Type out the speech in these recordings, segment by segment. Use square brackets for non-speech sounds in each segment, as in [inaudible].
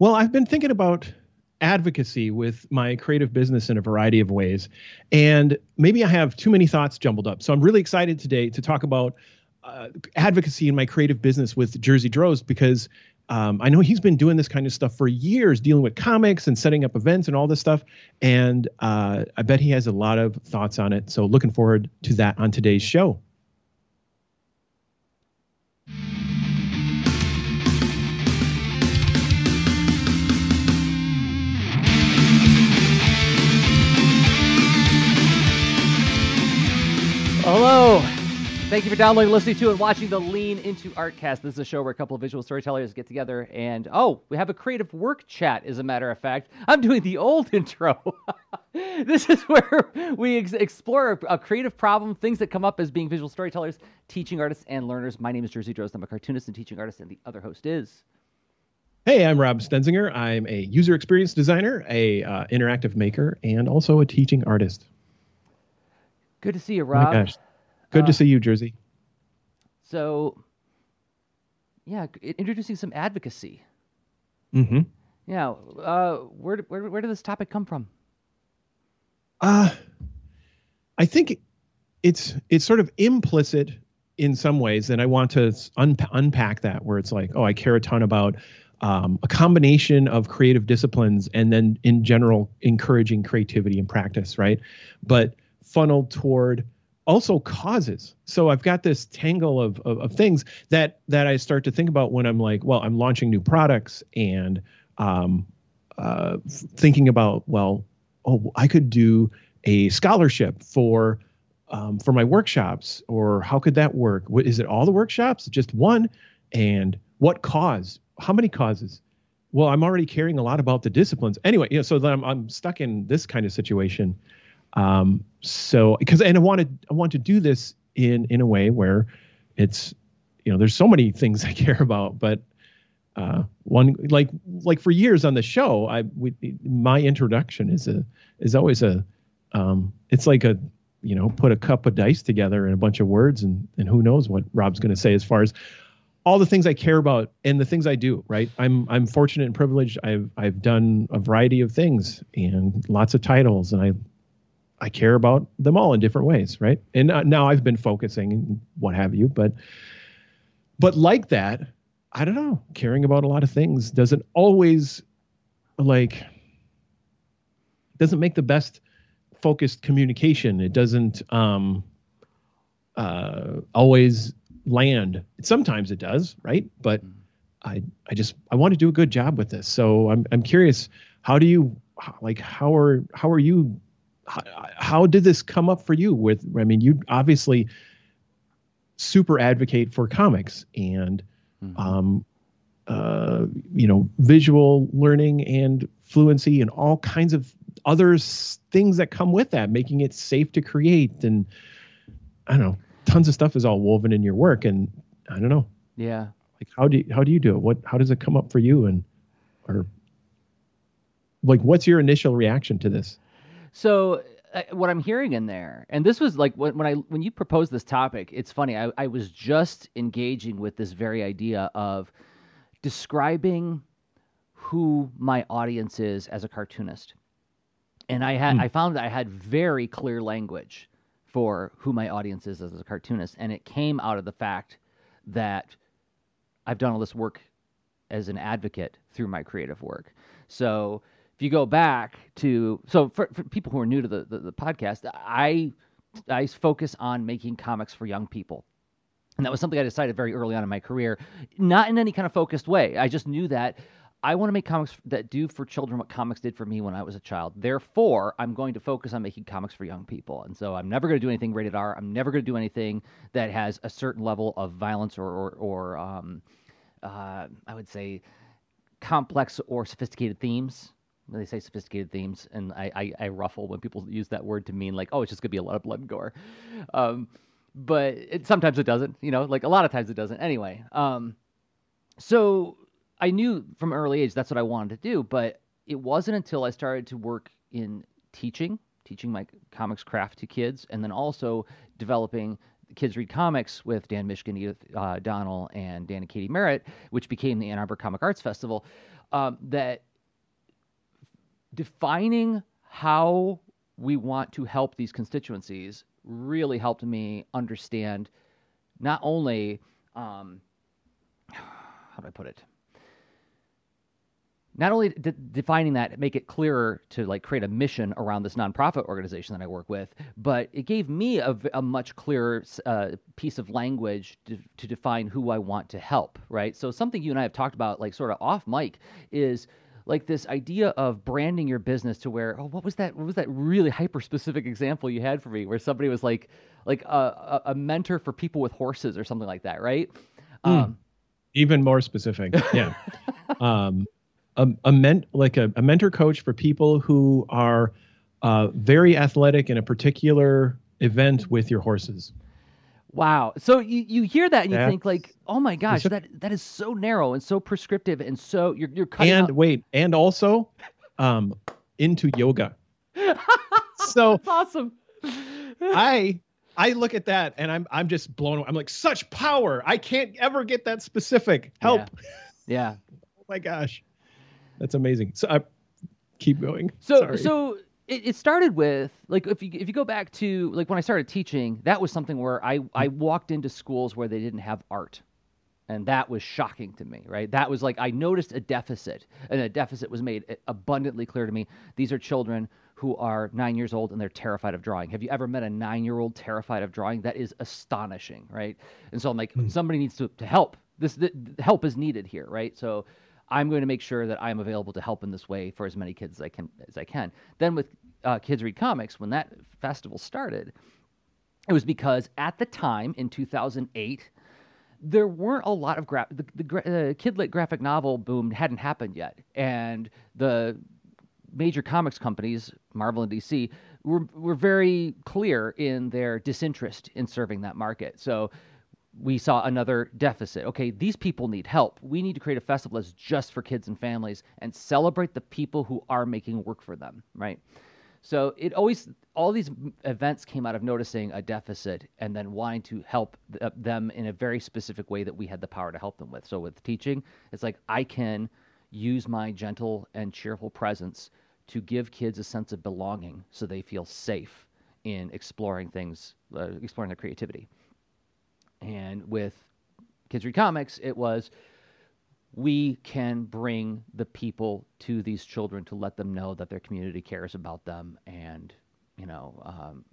Well, I've been thinking about advocacy with my creative business in a variety of ways. And maybe I have too many thoughts jumbled up. So I'm really excited today to talk about uh, advocacy in my creative business with Jerzy Drozd because um, I know he's been doing this kind of stuff for years, dealing with comics and setting up events and all this stuff. And uh, I bet he has a lot of thoughts on it. So looking forward to that on today's show. Hello. Thank you for downloading, listening to, and watching the Lean Into Artcast. This is a show where a couple of visual storytellers get together and, oh, we have a creative work chat, as a matter of fact. I'm doing the old [laughs] intro. this is where we ex- explore a, creative problem, things that come up as being visual storytellers, teaching artists, and learners. My name is Jerzy Drozd. I'm a cartoonist and teaching artist, and the other host is. Hey, I'm Rob Stenzinger. I'm a user experience designer, a uh, interactive maker, and also a teaching artist. Good to see you, Rob. Oh Good uh, to see you, Jerzy. So, yeah, introducing some advocacy. Mm-hmm. Yeah. Uh, where, where where did this topic come from? Uh, I think it's it's sort of implicit in some ways, and I want to un- unpack that. Where it's like, oh, I care a ton about um, a combination of creative disciplines, and then in general encouraging creativity and practice, right? But funneled toward also causes. So I've got this tangle of, of, of things that that I start to think about when I'm like, well, I'm launching new products and um, uh, thinking about, well, oh, I could do a scholarship for um, for my workshops, or how could that work? What, is it all the workshops? Just one? And what cause? How many causes? Well, I'm already caring a lot about the disciplines. Anyway, you know, so then I'm, I'm stuck in this kind of situation um, so because and I wanted I want to do this in in a way where it's you know there's so many things [laughs] I care about, but uh, one like like for years on the show, I we, my introduction is a is always a um, it's like a you know put a cup of dice together and a bunch of words and and who knows what Rob's going to say as far as all the things I care about and the things I do, right? I'm I'm fortunate and privileged. I've I've done a variety of things and lots of titles, and I I care about them all in different ways, right? And uh, now I've been focusing and what have you, but but like that, I don't know, caring about a lot of things doesn't always like doesn't make the best focused communication. It doesn't um uh always land. Sometimes it does, right? But I I just I want to do a good job with this. So I'm I'm curious, how do you like how are how are you how, did this come up for you? With I mean, you obviously super advocate for comics and mm-hmm. um, uh, you know visual learning and fluency and all kinds of other things that come with that, making it safe to create and I don't know, tons of stuff is all woven in your work, and I don't know. Yeah. Like how do you, how do you do it? What how does it come up for you and or like what's your initial reaction to this? So uh, what I'm hearing in there, and this was like when, when I when you proposed this topic, it's funny. I, I was just engaging with this very idea of describing who my audience is as a cartoonist, and I had mm. I found that I had very clear language for who my audience is as a cartoonist, and it came out of the fact that I've done all this work as an advocate through my creative work. So if you go back to so for, for people who are new to the, the, the podcast, I I focus on making comics for young people. And that was something I decided very early on in my career, not in any kind of focused way. I just knew that I want to make comics that do for children what comics did for me when I was a child. Therefore, I'm going to focus on making comics for young people. And so I'm never going to do anything rated R. I'm never going to do anything that has a certain level of violence or, or, or um, uh, I would say, complex or sophisticated themes they say sophisticated themes, and I, I, I, ruffle when people use that word to mean like, oh, it's just gonna be a lot of blood and gore. Um, but it, sometimes it doesn't, you know, like a lot of times it doesn't. Anyway, um, so I knew from early age that's what I wanted to do, but it wasn't until I started to work in teaching, teaching my comics craft to kids, and then also developing Kids Read Comics with Dan Mishkin, Edith uh, Donnell, and Dan and Katie Merritt, which became the Ann Arbor Comic Arts Festival um, that defining how we want to help these constituencies really helped me understand not only um, how do I put it? Not only de- defining that, make it clearer to like create a mission around this nonprofit organization that I work with, but it gave me a, a much clearer uh, piece of language to, to define who I want to help. Right. So something you and I have talked about, like sort of off mic, is like this idea of branding your business to where oh what was that what was that really hyper specific example you had for me where somebody was like like a, a mentor for people with horses or something like that right? Mm. um, even more specific yeah. [laughs] Um a, a ment like a, a mentor coach for people who are uh, very athletic in a particular event with your horses Wow. So you, you hear that and you think like, oh my gosh, that that is so narrow and so prescriptive and so you're you're cutting. And out... wait, and also, um, into yoga. so [laughs] That's awesome. I I look at that and I'm I'm just blown away. I'm like such power. I can't ever get that specific. Help. Yeah. yeah. [laughs] oh my gosh, that's amazing. So I keep going. So Sorry. so it, it started with like if you if you go back to like when I started teaching, that was something where I I walked into schools where they didn't have art. And that was shocking to me, right? That was like I noticed a deficit, and a deficit was made abundantly clear to me. These are children who are nine years old and they're terrified of drawing. Have you ever met a nine year old terrified of drawing? That is astonishing, right? And so I'm like, mm. somebody needs to, to help. This the, help is needed here, right? So I'm going to make sure that I'm available to help in this way for as many kids as I can. As I can. Then with uh, Kids Read Comics, when that festival started, it was because at the time in 2008, there weren't a lot of gra- the, the uh, kid lit graphic novel boom hadn't happened yet, and the major comics companies, Marvel and DC, were were very clear in their disinterest in serving that market. So we saw another deficit. Okay, these people need help. We need to create a festival that's just for kids and families and celebrate the people who are making work for them, right? So it always, all these events came out of noticing a deficit and then wanting to help th- them in a very specific way that we had the power to help them with. So with teaching, it's like I can use my gentle and cheerful presence to give kids a sense of belonging so they feel safe in exploring things, uh, exploring their creativity. And with Kids Read Comics, it was we can bring the people to these children to let them know that their community cares about them and, you know, um,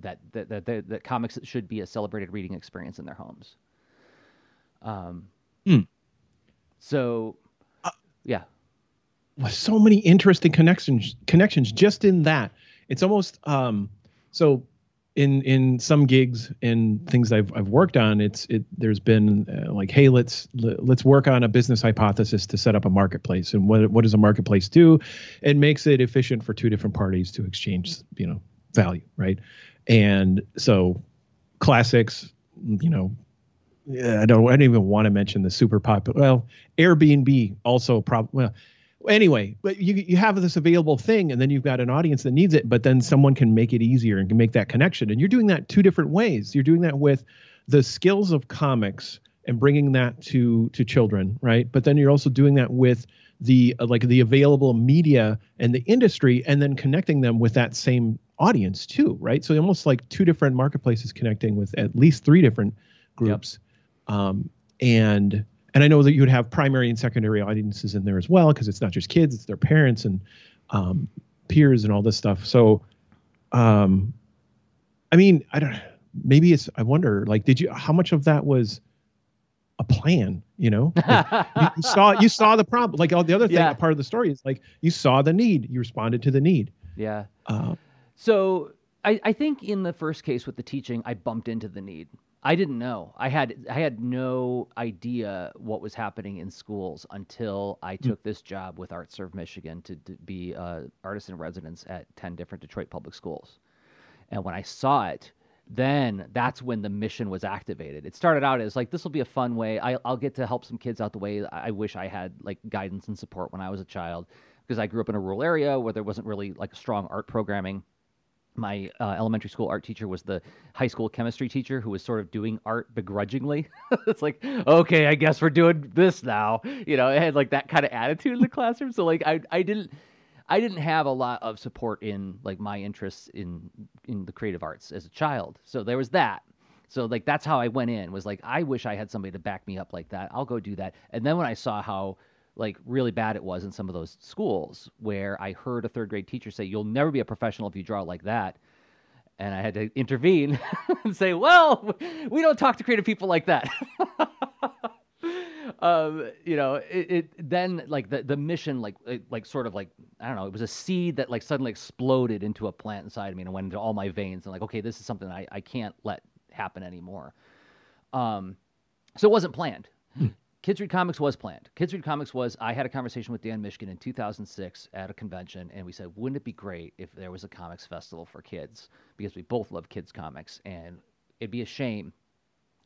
that, that, that, that, that, comics should be a celebrated reading experience in their homes. Um, mm. So, uh, yeah. So many interesting connections, connections just in that. It's almost, um, so in in some gigs and things I've I've worked on, it's it there's been uh, like, hey, let's let's work on a business hypothesis to set up a marketplace. And what what does a marketplace do? It makes it efficient for two different parties to exchange, you know, value, right? And so, classics, you know, I don't I don't even want to mention the super popular. Well, Airbnb also probably well anyway, but you you have this available thing, and then you've got an audience that needs it, but then someone can make it easier and can make that connection. And you're doing that two different ways. You're doing that with the skills of comics and bringing that to to children, right? But then you're also doing that with the uh, like the available media and the industry, and then connecting them with that same audience too, right? So almost like two different marketplaces connecting with at least three different groups. Yep. Um, and and I know that you would have primary and secondary audiences in there as well because it's not just kids; it's their parents and um, peers and all this stuff. So, um, I mean, I don't. Maybe it's. I wonder. Like, did you? How much of that was a plan? You know, like, you, you, saw you saw the problem. Like all the other thing, yeah. part of the story is like you saw the need, you responded to the need. Yeah. Uh, so I, I think in the first case with the teaching, I bumped into the need. I didn't know. I had I had no idea what was happening in schools until I hmm. took this job with ArtServe Michigan to, to be uh, artist in residence at ten different Detroit public schools. And when I saw it, then that's when the mission was activated. It started out as like this will be a fun way. I, will get to help some kids out the way I wish I had like guidance and support when I was a child because I grew up in a rural area where there wasn't really like strong art programming my uh, elementary school art teacher was the high school chemistry teacher who was sort of doing art begrudgingly. [laughs] it's like, okay, I guess we're doing this now. You know, it had like that kind of attitude in the classroom. So like, I I didn't I didn't have a lot of support in like my interests in in the creative arts as a child. So there was that. So like that's how I went in was like I wish I had somebody to back me up like that. I'll go do that. And then when I saw how like really bad it was in some of those schools where I heard a third grade teacher say, "You'll never be a professional if you draw like that," and I had to intervene [laughs] and say, "Well, we don't talk to creative people like that." [laughs] um, you know, it, it, then like the the mission like like sort of like I don't know, it was a seed that like suddenly exploded into a plant inside of me and went into all my veins and like, okay, this is something I I can't let happen anymore. Um, so it wasn't planned. Kids Read Comics was planned. Kids Read Comics was, I had a conversation with Dan Mishkin in 2006 at a convention, and we said, wouldn't it be great if there was a comics festival for kids? Because we both love kids' comics, and it'd be a shame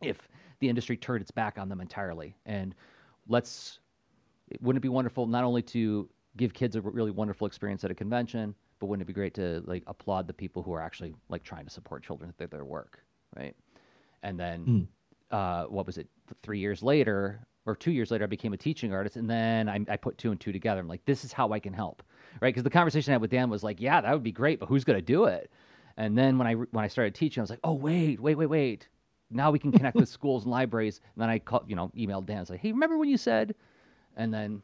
if the industry turned its back on them entirely. And let's, wouldn't it be wonderful not only to give kids a really wonderful experience at a convention, but wouldn't it be great to like applaud the people who are actually like trying to support children through their work, right? And then, mm. uh, what was it? Three years later, or two years later, I became a teaching artist, and then I, I put two and two together. I'm like, this is how I can help, right? Because the conversation I had with Dan was like, yeah, that would be great, but who's going to do it? And then when I when I started teaching, I was like, oh wait, wait, wait, wait. Now we can connect with [laughs] schools and libraries. And then I called, you know, emailed Dan, like, hey, remember when you said? And then,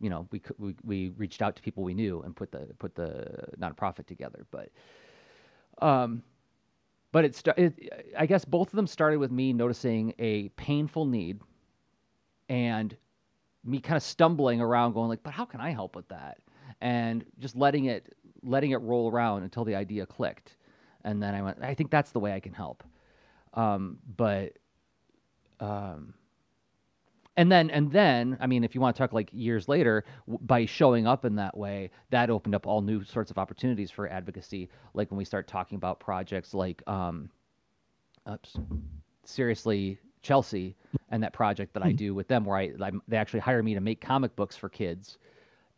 you know, we we we reached out to people we knew and put the put the nonprofit together. But, um, but it, it I guess both of them started with me noticing a painful need and me kind of stumbling around going like but how can i help with that? And just letting it letting it roll around until the idea clicked. And then i went i think that's the way i can help. Um, but um, and then and then i mean if you want to talk like years later w- by showing up in that way that opened up all new sorts of opportunities for advocacy. Like when we start talking about projects like um, oops, seriously Chelsea and that project that I hmm. do with them, where I, I, they actually hire me to make comic books for kids,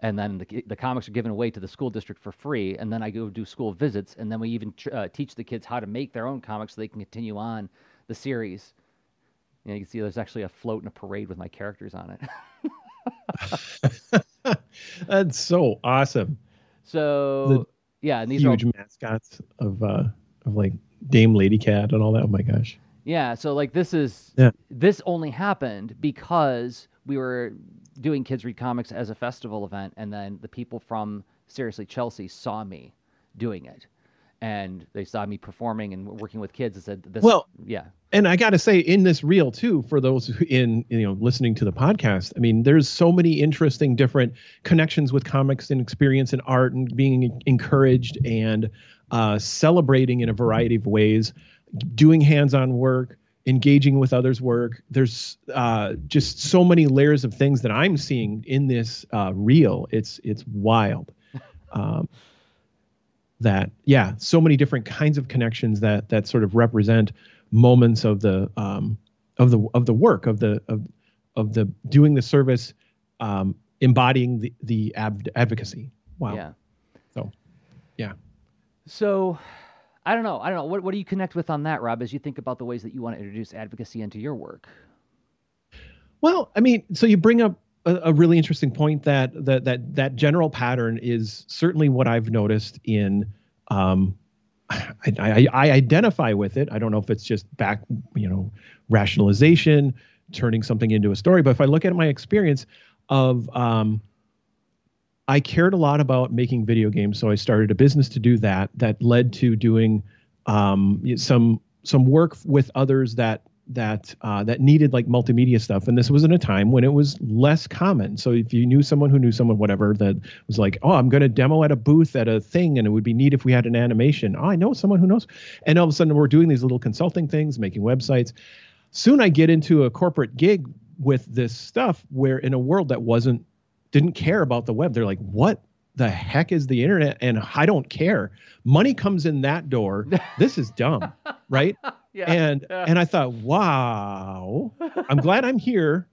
and then the the comics are given away to the school district for free, and then I go do school visits, and then we even uh, teach the kids how to make their own comics so they can continue on the series. You, know, you can see there's actually a float and a parade with my characters on it. [laughs] That's so awesome. So the yeah, and these huge are all... mascots of uh, of like Dame Lady Cat and all that. Oh my gosh. Yeah, so like this is yeah. this only happened because we were doing Kids Read Comics as a festival event, and then the people from Seriously Chelsea saw me doing it, and they saw me performing and working with kids and said, "This, well, yeah." And I got to say, in this reel too, for those who in you know listening to the podcast, I mean, there's so many interesting different connections with comics and experience and art and being encouraged and uh, celebrating in a variety of ways doing hands-on work engaging with others work. There's uh, just so many layers of things that i'm seeing in this uh, reel. It's it's wild. [laughs] Um, that yeah so many different kinds of connections that that sort of represent moments of the um, of the of the work of the of of the doing the service um, embodying the the ab- advocacy. Wow yeah. So yeah. So I don't know. I don't know. What, what do you connect with on that, Rob, as you think about the ways that you want to introduce advocacy into your work? Well, I mean, so you bring up a, a really interesting point that, that that that general pattern is certainly what I've noticed in. Um, I, I, I identify with it. I don't know if it's just back, you know, rationalization, turning something into a story. But if I look at my experience of um, I cared a lot about making video games, so I started a business to do that. That led to doing um, some some work with others that that uh, that needed like multimedia stuff. And this was in a time when it was less common. So if you knew someone who knew someone, whatever, that was like, oh, I'm going to demo at a booth at a thing, and it would be neat if we had an animation. Oh, I know someone who knows. And all of a sudden, we're doing these little consulting things, making websites. Soon, I get into a corporate gig with this stuff where in a world that wasn't didn't care about the web. They're like, what the heck is the internet? And I don't care. Money comes in that door. [laughs] This is dumb, right? [laughs] Yeah, and yeah. and I thought, wow, I'm glad I'm here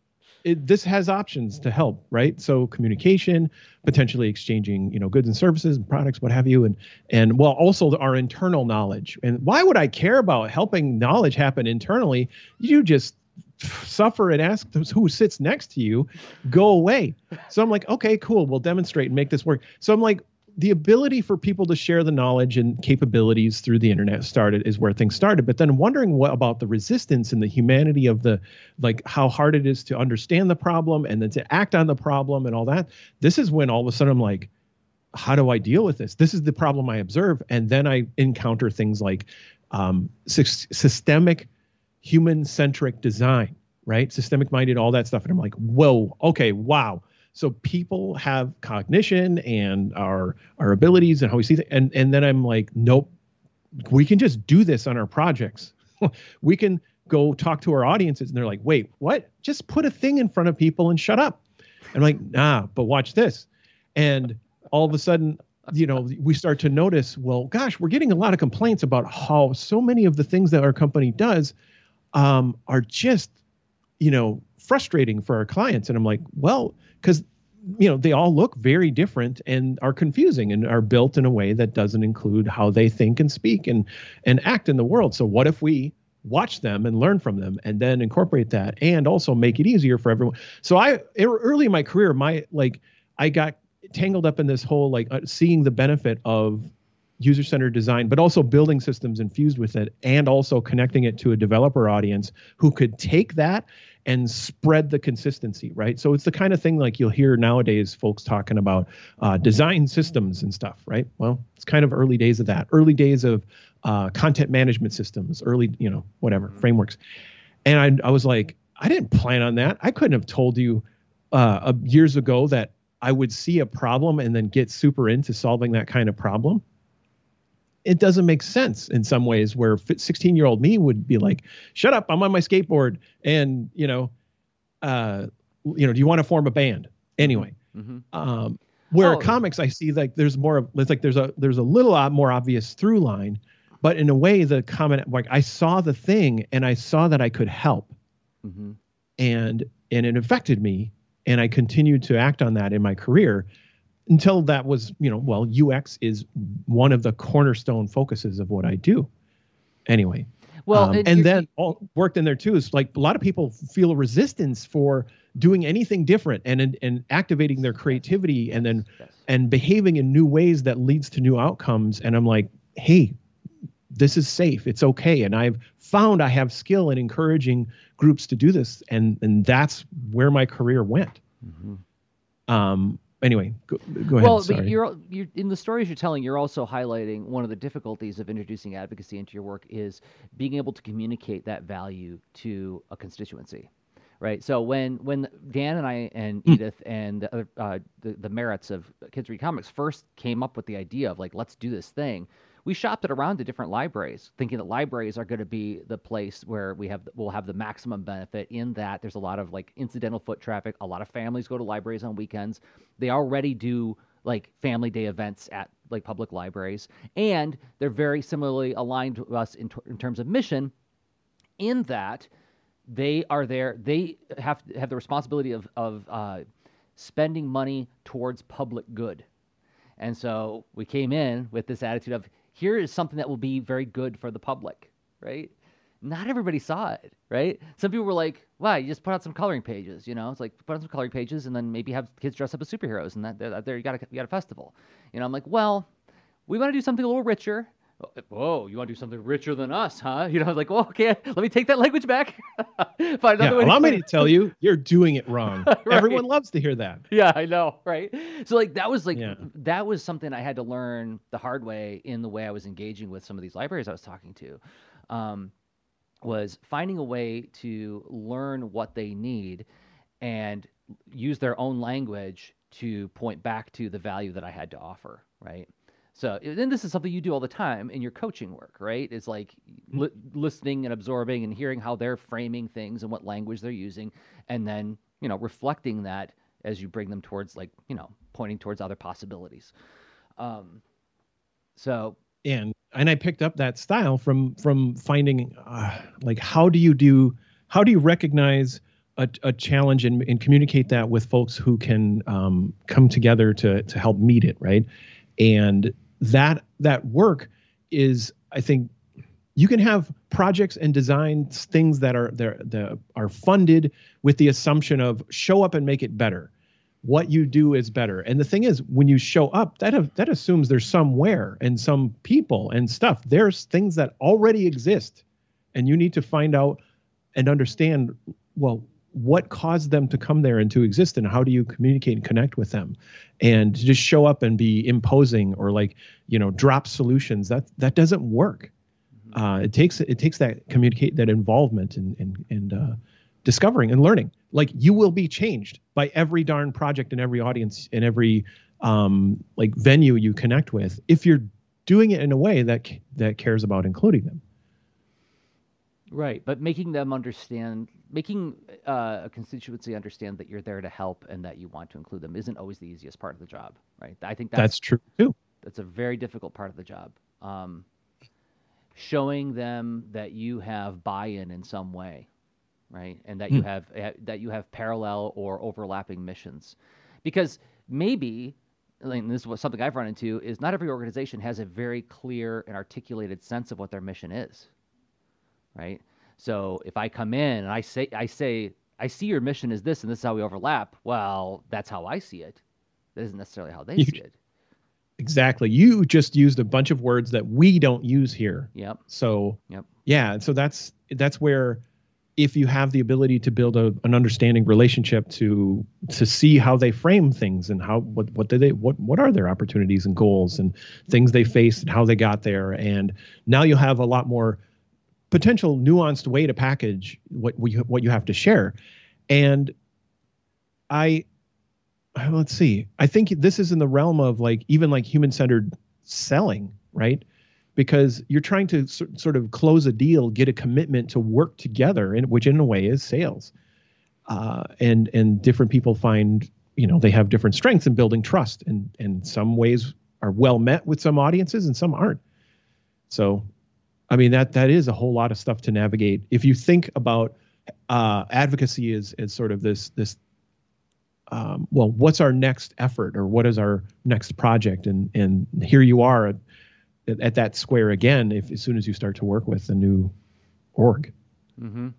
it, this has options to help, right? So communication, potentially exchanging, you know, goods and services and products, what have you, and and well, also our internal knowledge. And why would I care about helping knowledge happen internally? You just suffer and ask those who sits next to you, go away. So I'm like, okay, cool, we'll demonstrate and make this work. So I'm like, the ability for people to share the knowledge and capabilities through the internet started is where things started but then wondering what about the resistance and the humanity of the like how hard it is to understand the problem and then to act on the problem and all that this is when all of a sudden i'm like how do i deal with this this is the problem i observe and then i encounter things like um, sy- systemic human centric design right systemic minded all that stuff and i'm like whoa okay wow so people have cognition and our our abilities and how we see things. And and then I'm like, nope, we can just do this on our projects. [laughs] we can go talk to our audiences and they're like, wait, what? Just put a thing in front of people and shut up. I'm like, nah, but watch this. And all of a sudden, you know, we start to notice, well, gosh, we're getting a lot of complaints about how so many of the things that our company does um, are just, you know, frustrating for our clients. And I'm like, well, because you know they all look very different and are confusing and are built in a way that doesn't include how they think and speak and and act in the world so what if we watch them and learn from them and then incorporate that and also make it easier for everyone so i early in my career my like i got tangled up in this whole like uh, seeing the benefit of user centered design, but also building systems infused with it, and also connecting it to a developer audience who could take that and spread the consistency, right? So it's the kind of thing like you'll hear nowadays folks talking about uh, design systems and stuff, right? Well, it's kind of early days of that, early days of uh, content management systems, early, you know, whatever mm-hmm. frameworks. And I, I was like, I didn't plan on that. I couldn't have told you uh, years ago that I would see a problem and then get super into solving that kind of problem it doesn't make sense in some ways where 16 year old me would be like shut up i'm on my skateboard and you know uh you know do you want to form a band anyway mm-hmm. um where oh. comics i see like there's more of it's like there's a there's a little more obvious through line but in a way the comment like i saw the thing and i saw that i could help mm-hmm. and and it affected me and i continued to act on that in my career until that was, you know, well, UX is one of the cornerstone focuses of what I do. Anyway. Well, um, and then all worked in there too is like a lot of people feel a resistance for doing anything different and and, and activating their creativity and then yes. and behaving in new ways that leads to new outcomes. And I'm like, hey, this is safe. It's okay. And I've found I have skill in encouraging groups to do this, and and that's where my career went. Mm-hmm. Um, anyway, go, go ahead. Well, you're you're in the stories you're telling. You're also highlighting one of the difficulties of introducing advocacy into your work is being able to communicate that value to a constituency right? So when when Dan and I and hmm. Edith and uh, the the Merritts of Kids Read Comics first came up with the idea of like let's do this thing, we shopped it around to different libraries, thinking that libraries are going to be the place where we have we'll have the maximum benefit. In that, there's a lot of like incidental foot traffic. A lot of families go to libraries on weekends. They already do like family day events at like public libraries, and they're very similarly aligned to us in, t- in terms of mission. In that, they are there. They have have the responsibility of of uh, spending money towards public good. And so we came in with this attitude of here is something that will be very good for the public, right? Not everybody saw it, right? Some people were like, "Wow, you just put out some coloring pages, you know? It's like put out some coloring pages and then maybe have kids dress up as superheroes, and that there, there you got a, you got a festival." You know, I'm like, "Well, we want to do something a little richer." Whoa, you want to do something richer than us, huh? [laughs] You know, like, well, okay, let me take that language back. [laughs] Find another yeah, way. Allow me to tell you, you're doing it wrong. [laughs] right. Everyone loves to hear that. Yeah, I know, right? So, like, that was like yeah. that was something I had to learn the hard way in the way I was engaging with some of these libraries I was talking to. Um, was finding a way to learn what they need and use their own language to point back to the value that I had to offer, right? So, then this is something you do all the time in your coaching work, right? It's like mm-hmm. li- listening and absorbing and hearing how they're framing things and what language they're using, and then you know reflecting that as you bring them towards like you know pointing towards other possibilities. Um, so and and I picked up that style from from finding uh, like how do you do how do you recognize a, a challenge and, and, communicate that with folks who can um, come together to to help meet it, right? And that that work is, I think, you can have projects and designs things that are that are funded with the assumption of show up and make it better. What you do is better. And the thing is, when you show up, that that assumes there's somewhere and some people and stuff. There's things that already exist, and you need to find out and understand. Well, what caused them to come there and to exist and how do you communicate and connect with them? And to just show up and be imposing or like you know drop solutions that that doesn't work. Mm-hmm. uh, it takes it takes that communicate that involvement and and and uh, discovering and learning. Like you will be changed by every darn project and every audience and every um, like venue you connect with if you're doing it in a way that that cares about including them Right, but making them understand, making uh, a constituency understand that you're there to help and that you want to include them isn't always the easiest part of the job, right? I think that's, that's true too. That's a very difficult part of the job. Um, showing them that you have buy-in in some way, right, and that you hmm. have uh, that you have parallel or overlapping missions, because maybe and this is what something I've run into is not every organization has a very clear and articulated sense of what their mission is right? So if I come in and I say I say I see your mission is this and this is how we overlap, well, that's how I see it. That isn't necessarily how they you, see it. Exactly. You just used a bunch of words that we don't use here. Yep. So yep. yeah, so that's that's where if you have the ability to build a, an understanding relationship to to see how they frame things and how what what do they what what are their opportunities and goals and things they face and how they got there and now you'll have a lot more potential nuanced way to package what we what you have to share. And i let's see. I think this is in the realm of like even like human centered selling right? Because you're trying to so, sort of close a deal get a commitment to work together and which in a way is sales. Uh, and and different people find you know they have different strengths in building trust and and some ways are well met with some audiences and some aren't. So I mean that that is a whole lot of stuff to navigate. If you think about uh, advocacy as as sort of this this um, well, what's our next effort or what is our next project? And and here you are at, at that square again. If as soon as you start to work with a new org. Mm-hmm.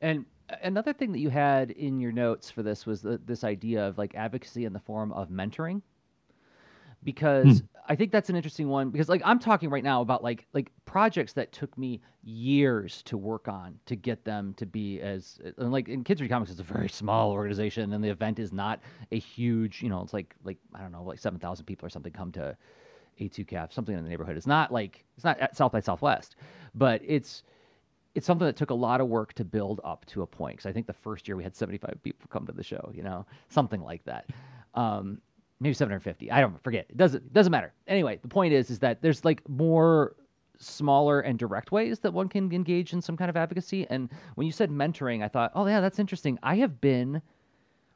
and another thing that you had in your notes for this was the, this idea of like advocacy in the form of mentoring because hmm. I think that's an interesting one because like I'm talking right now about like like projects that took me years to work on to get them to be as and like in Kids Read Comics is a very small organization and the event is not a huge you know it's like like I don't know like seven thousand people or something come to A2CAF something in the neighborhood. It's not like it's not at South by Southwest, but it's it's something that took a lot of work to build up to a point. Because I think the first year we had 75 people come to the show, you know, something like that. Um, maybe 750. I don't forget. It doesn't doesn't matter. Anyway, the point is is that there's like more smaller and direct ways that one can engage in some kind of advocacy. And when you said mentoring, I thought, oh yeah, that's interesting. I have been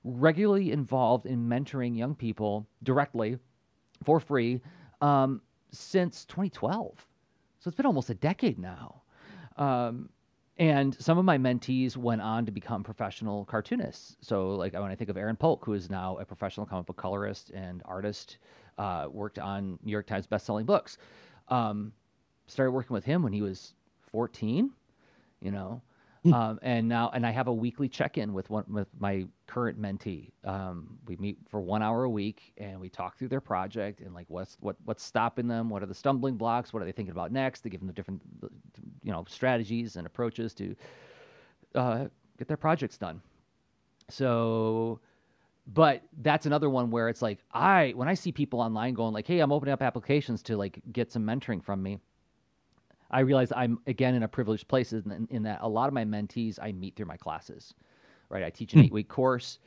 regularly involved in mentoring young people directly for free um, since 2012. So it's been almost a decade now. Um, and some of my mentees went on to become professional cartoonists. So, like when I think of Aaron Polk, who is now a professional comic book colorist and artist, uh, worked on New York Times best-selling books. Um, started working with him when he was 14. You know. [laughs] Um, and now, and I have a weekly check-in with one with my current mentee. Um, we meet for one hour a week, and we talk through their project and like what's what what's stopping them, what are the stumbling blocks, what are they thinking about next. To give them the different, you know, strategies and approaches to uh, get their projects done. So, but that's another one where it's like I when I see people online going like, "Hey, I'm opening up applications to like get some mentoring from me." I realize I'm again in a privileged place in, in, that a lot of my mentees I meet through my classes, right? I teach an hmm. eight week course.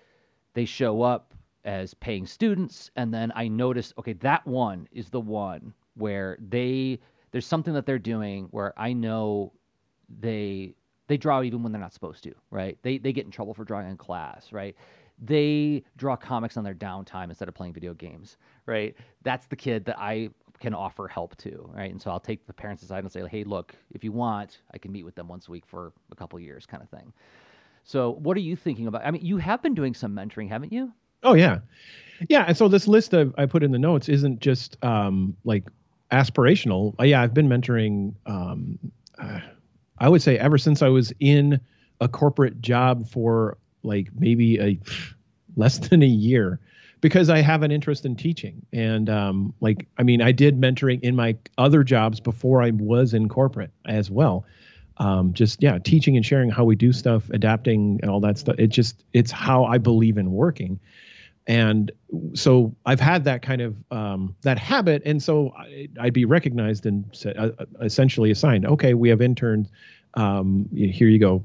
They show up as paying students, and then I notice, okay, that one is the one where they there's something that they're doing where I know they they draw even when they're not supposed to, right? They they get in trouble for drawing in class, right? They draw comics on their downtime instead of playing video games, right? That's the kid that I can offer help to, right? And so I'll take the parents aside and say, hey, look, if you want, I can meet with them once a week for a couple years, kind of thing. So, what are you thinking about? I mean, you have been doing some mentoring, haven't you? Oh yeah, yeah. And so this list of I put in the notes isn't just um, like aspirational. Uh, yeah, I've been mentoring. Um, uh, I would say ever since I was in a corporate job for like maybe a less [laughs] than a year because I have an interest in teaching. And um, like, I mean, I did mentoring in my other jobs before I was in corporate as well. Um, just yeah, teaching and sharing how we do stuff, adapting and all that stuff. It just it's how I believe in working. And so I've had that kind of um, that habit, and so I, would be recognized and uh, essentially assigned. Okay, we have interns. Um, here you go.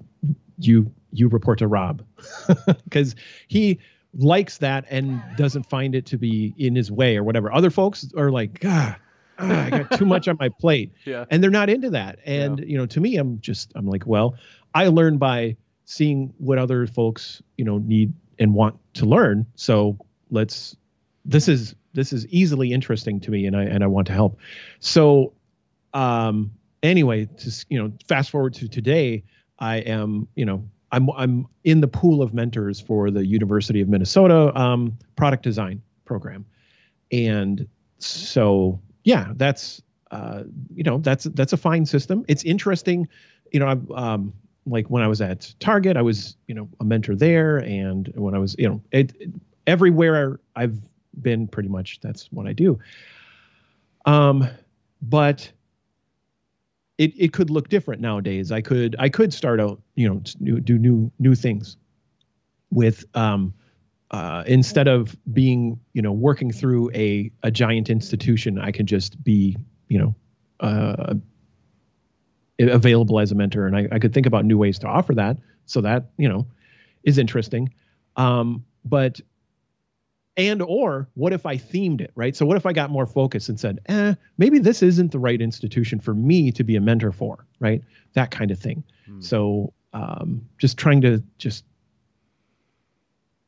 You you report to Rob [laughs] because he likes that and doesn't find it to be in his way or whatever. Other folks are like, God, ah, I got too much on my plate. [laughs] Yeah. And they're not into that. And, yeah. you know, to me, I'm just, I'm like, well, I learn by seeing what other folks, you know, need and want to learn. So let's, this is, this is easily interesting to me and I, and I want to help. So, um, anyway, to, you know, fast forward to today, I am, you know, I'm I'm in the pool of mentors for the University of Minnesota um, product design program, and so yeah, that's uh, you know that's that's a fine system. It's interesting, you know. I'm um, like when I was at Target, I was you know a mentor there, and when I was you know it, it, everywhere I've been, pretty much that's what I do. Um, but it, it could look different nowadays. I could I could start out you know new, do new new things with um, uh, instead of being you know working through a a giant institution, I can just be you know uh, available as a mentor, and I, I could think about new ways to offer that. So that you know is interesting. Um, but and or what if i themed it right? So what if i got more focused and said eh maybe this isn't the right institution for me to be a mentor for right? That kind of thing. Hmm. so um, just trying to just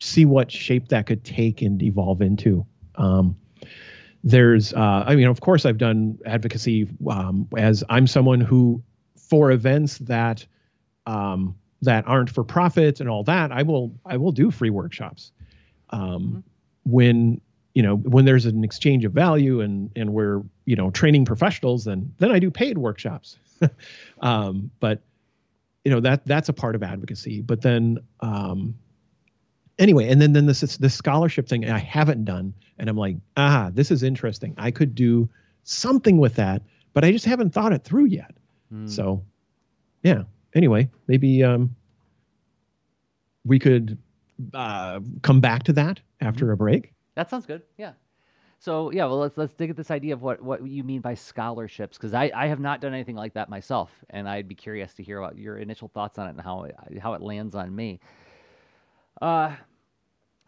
see what shape that could take and evolve into. Um, there's uh, i mean of course i've done advocacy um, as i'm someone who for events that um, that aren't for profit and all that i will i will do free workshops. Um, mm-hmm when you know when there's an exchange of value and and we're you know training professionals then then i do paid workshops. [laughs] Um, but you know that that's a part of advocacy. But then um, anyway and then then this this scholarship thing i haven't done and i'm like ah this is interesting. I could do something with that but i just haven't thought it through yet. Mm. so yeah. Anyway maybe um, we could uh, come back to that after a break. That sounds good. Yeah. So yeah, well let's let's dig at this idea of what what you mean by scholarships because I, I have not done anything like that myself, and I'd be curious to hear about your initial thoughts on it and how how it lands on me. Uh,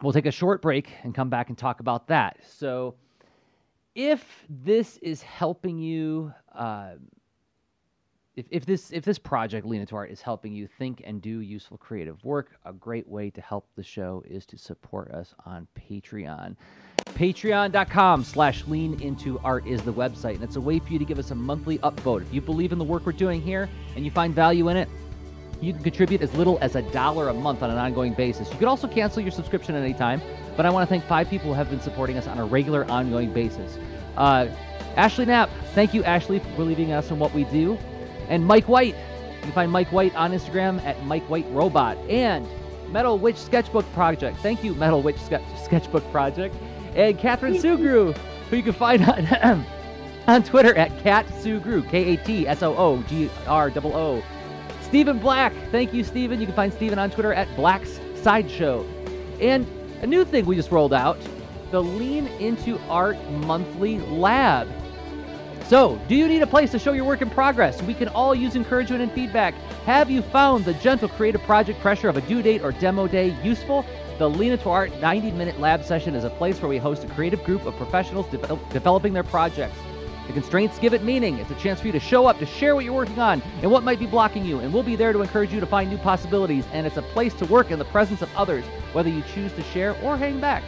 we'll take a short break and come back and talk about that. So, if this is helping you uh, if, if this if this project Lean Into Art is helping you think and do useful creative work, a great way to help the show is to support us on Patreon. Patreon.com slash lean into art is the website, and it's a way for you to give us a monthly upvote. If you believe in the work we're doing here and you find value in it, you can contribute as little as a dollar a month on an ongoing basis. You could also cancel your subscription at any time, but I want to thank five people who have been supporting us on a regular, ongoing basis. Uh, Ashley Knapp, thank you, Ashley, for believing us in what we do and Mike White. You can find Mike White on Instagram at Mike White Robot and Metal Witch Sketchbook Project. Thank you, Metal Witch Ske- Sketchbook Project, and Catherine Sugru, who you can find on, [clears throat] on Twitter at Cat Sugru, K A T S O O G R O O. Stephen Black, thank you, Stephen. You can find Stephen on Twitter at Black's Sideshow. And a new thing we just rolled out the Lean Into Art Monthly Lab. So, do you need a place to show your work in progress? We can all use encouragement and feedback. Have you found the gentle creative project pressure of a due date or demo day useful? The Lean Into Art 90 minute lab session is a place where we host a creative group of professionals de- developing their projects. The constraints give it meaning. It's a chance for you to show up, to share what you're working on and what might be blocking you, and we'll be there to encourage you to find new possibilities. And it's a place to work in the presence of others, whether you choose to share or hang back.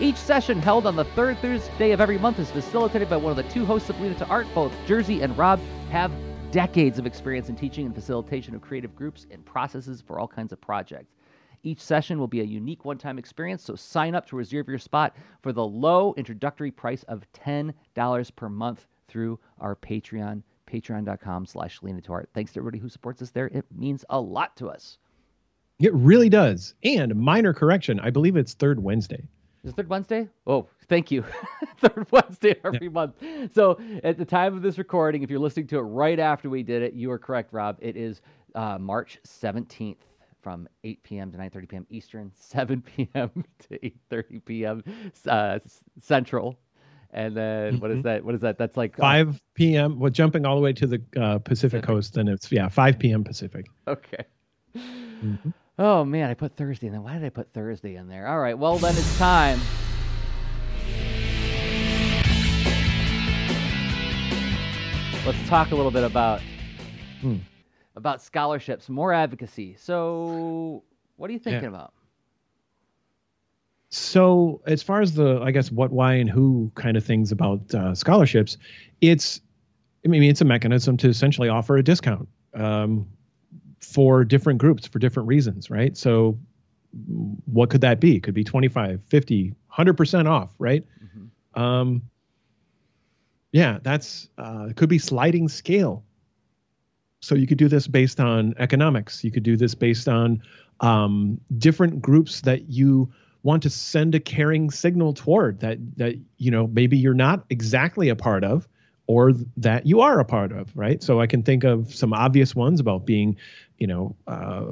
Each session, held on the third Thursday of every month, is facilitated by one of the two hosts of Lean Into Art. Both Jerzy and Rob have decades of experience in teaching and facilitation of creative groups and processes for all kinds of projects. Each session will be a unique one time experience, so sign up to reserve your spot for the low introductory price of $10 per month through our Patreon, patreon.com slash to Art. Thanks to everybody who supports us there. It means a lot to us. It really does. And minor correction, I believe it's third Wednesday. Is it third Wednesday? Oh, thank you. [laughs] third Wednesday every yeah. month. So at the time of this recording, if you're listening to it right after we did it, you are correct, Rob. It is uh, March 17th from 8 p.m. to 9:30 p.m. Eastern, [laughs] 7 p.m. to 8:30 p.m. Uh, Central, and then mm-hmm. what is mm-hmm. that? What is that? That's like 5 p.m. Well, jumping all the way to the uh, Pacific, Pacific, Coast, then it's yeah 5 p.m. Pacific. Okay. Mm-hmm. Oh man, I put Thursday in there. Why did I put Thursday in there? All right, well then it's time. Let's talk a little bit about hmm. about scholarships, more advocacy. So, what are you thinking yeah. about? So, as far as the, I guess, what, why, and who kind of things about uh, scholarships, it's, I mean, it's a mechanism to essentially offer a discount. Um, for different groups for different reasons, right? So what could that be? It could be 25, 50, 100% off, right? Mm-hmm. Um, yeah, that's uh, it could be sliding scale. So you could do this based on economics. You could do this based on um, different groups that you want to send a caring signal toward that that you know maybe you're not exactly a part of or that you are a part of right so i can think of some obvious ones about being you know, uh,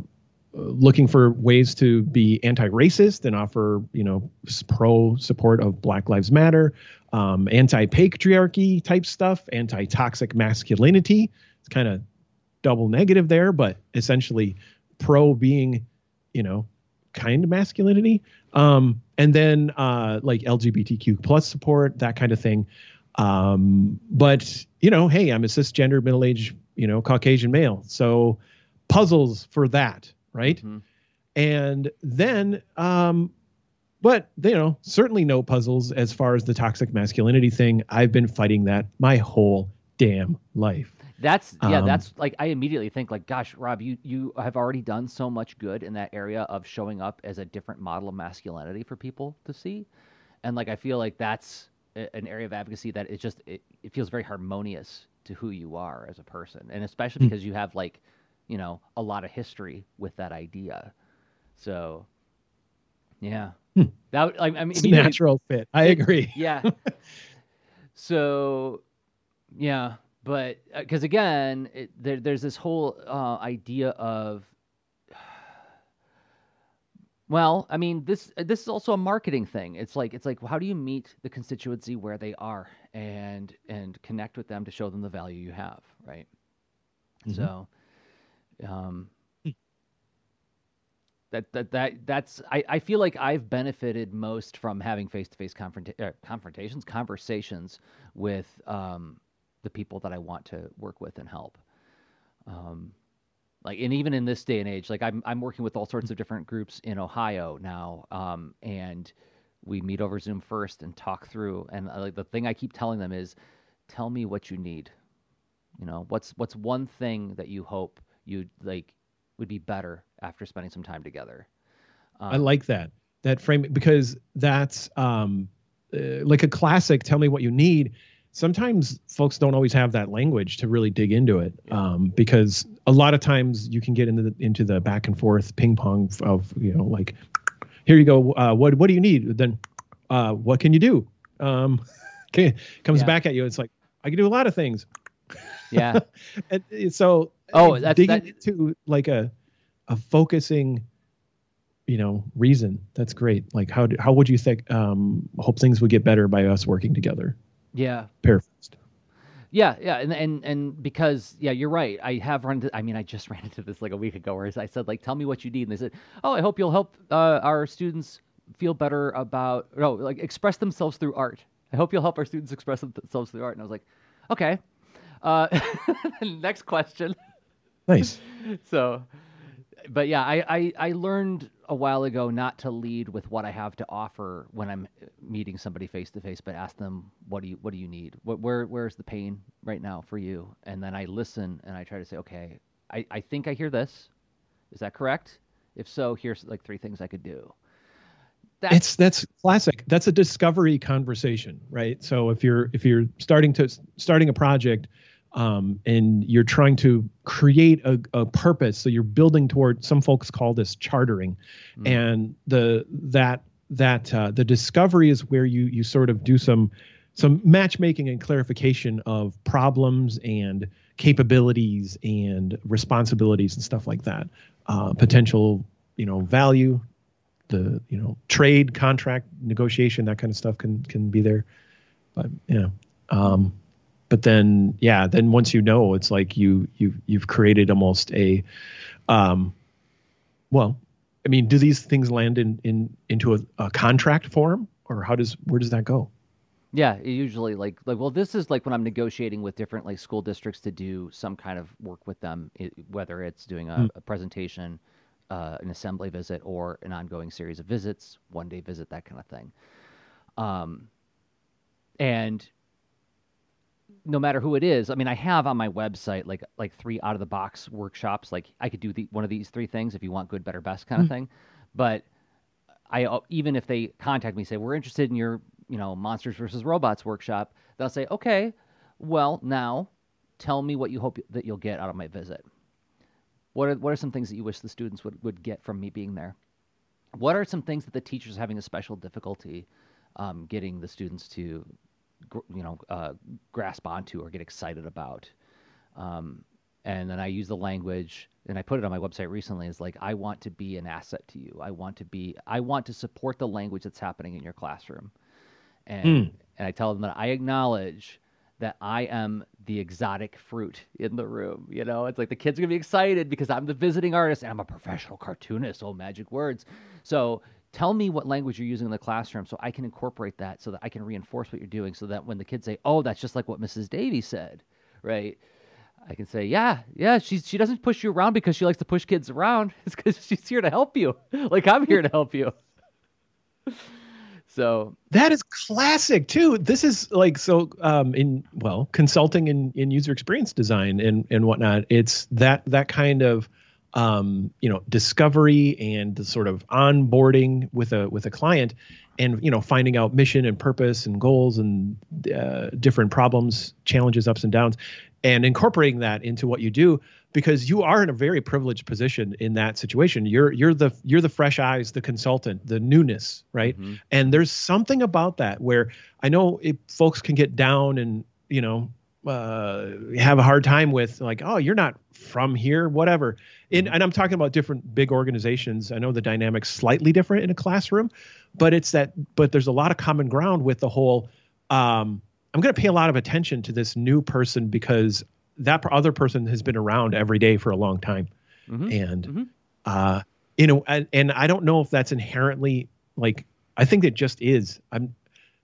looking for ways to be anti-racist and offer, you know, pro support of Black Lives Matter, um, anti-patriarchy type stuff, anti-toxic masculinity. It's kind of double negative there, but essentially pro being, you know, kind masculinity. Um, and then uh, like LGBTQ plus support, that kind of thing. Um, but you know, hey, I'm a cisgender middle-aged, you know, Caucasian male, so puzzles for that, right? Mm-hmm. And then, um, but you know, certainly no puzzles as far as the toxic masculinity thing. I've been fighting that my whole damn life. That's yeah, um, that's like I immediately think like, gosh, Rob, you you have already done so much good in that area of showing up as a different model of masculinity for people to see, and like I feel like that's an area of advocacy that it just it, it feels very harmonious to who you are as a person, and especially hmm. because you have like you know, a lot of history with that idea. So, yeah, hmm. that I, I mean, it's natural fit. I it, agree. [laughs] Yeah. so, yeah, but because uh, again, it, there, there's this whole uh, idea of well, I mean, this this is also a marketing thing. It's like it's like how do you meet the constituency where they are and and connect with them to show them the value you have, right? Mm-hmm. So um, that that that that's I, I feel like I've benefited most from having face to face confrontations, conversations with um, the people that I want to work with and help. Um, like and even in this day and age, like I'm I'm working with all sorts of different groups in Ohio now, um, and we meet over Zoom first and talk through. And uh, like the thing I keep telling them is, tell me what you need. You know, what's what's one thing that you hope you like would be better after spending some time together. Um, I like that that frame because that's um, uh, like a classic. Tell me what you need. Sometimes folks don't always have that language to really dig into it um, because a lot of times you can get into the into the back and forth ping pong of you know like here you go uh, what what do you need then uh, what can you do um, [laughs] okay, comes yeah. back at you it's like I can do a lot of things yeah [laughs] and so Oh, that's digging that... into like a a focusing, you know, reason. That's great. Like how do, how would you think? Um, hope things would get better by us working together. Yeah. Paraphrased. Yeah, yeah, and and and because yeah, you're right. I have run into. I mean, I just [laughs] ran into this like a week ago, where I said like, "Tell me what you need," and they said, "Oh, I hope you'll help uh, our students feel better about no, like express themselves through art. I hope you'll help our students express themselves through art." And I was like, "Okay." Uh, [laughs] next question. Nice. [laughs] so, but yeah, I, I, I learned a while ago not to lead with what I have to offer when I'm meeting somebody face to face, but ask them what do you what do you need? What, where where's the pain right now for you? And then I listen and I try to say, okay, I, I think I hear this. Is that correct? If so, here's like three things I could do. That's, it's that's classic. That's a discovery conversation, right? So if you're if you're starting to starting a project, um, and you're trying to create a, a, purpose, so you're building toward. Some folks call this chartering, mm. and the that that uh, the discovery is where you you sort of do some some matchmaking and clarification of problems and capabilities and responsibilities and stuff like that. Uh, potential, you know, value, the you know trade contract negotiation that kind of stuff can can be there but yeah um but then yeah then once you know it's like you you you've created almost a um well i mean do these things land in in into a, a contract form or how does where does that go yeah usually like like well this is like when i'm negotiating with different like school districts to do some kind of work with them whether it's doing a, mm. a presentation uh, an assembly visit or an ongoing series of visits, one day visit, that kind of thing. Um, and no matter who it is, I mean, I have on my website like like three out of the box workshops. Like I could do the, one of these three things if you want good, better, best kind of mm-hmm. thing. But I uh, even if they contact me, say we're interested in your you know monsters versus robots workshop, they'll say okay, well now tell me what you hope that you'll get out of my visit. What are, what are some things that you wish the students would, would get from me being there? What are some things that the teachers having a special difficulty um, getting the students to, you know, uh, grasp onto or get excited about? Um, and then I use the language, and I put it on my website recently. Is like I want to be an asset to you. I want to be. I want to support the language that's happening in your classroom, and mm. and I tell them that I acknowledge that I am the exotic fruit in the room. You know, it's like the kids are gonna be excited because I'm the visiting artist and I'm a professional cartoonist. Oh, magic words. So tell me what language you're using in the classroom so I can incorporate that so that I can reinforce what you're doing so that when the kids say, oh, that's just like what Mrs. Davy said, right? I can say, yeah, yeah, she she doesn't push you around because she likes to push kids around. [laughs] It's because she's here to help you. [laughs] like I'm here to help you. [laughs] So that is classic too. This is like so um, in well consulting in, in user experience design and and whatnot. It's that that kind of um, you know discovery and the sort of onboarding with a with a client and you know finding out mission and purpose and goals and uh, different problems challenges ups and downs and incorporating that into what you do because you are in a very privileged position in that situation you're you're the you're the fresh eyes the consultant the newness right mm-hmm. and there's something about that where i know if folks can get down and you know uh, have a hard time with like oh you're not from here whatever in, mm-hmm. and i'm talking about different big organizations i know the dynamics slightly different in a classroom but it's that but there's a lot of common ground with the whole um, I'm going to pay a lot of attention to this new person because that other person has been around every day for a long time, mm-hmm. and mm-hmm. uh, you know, and, and I don't know if that's inherently like I think it just is. I'm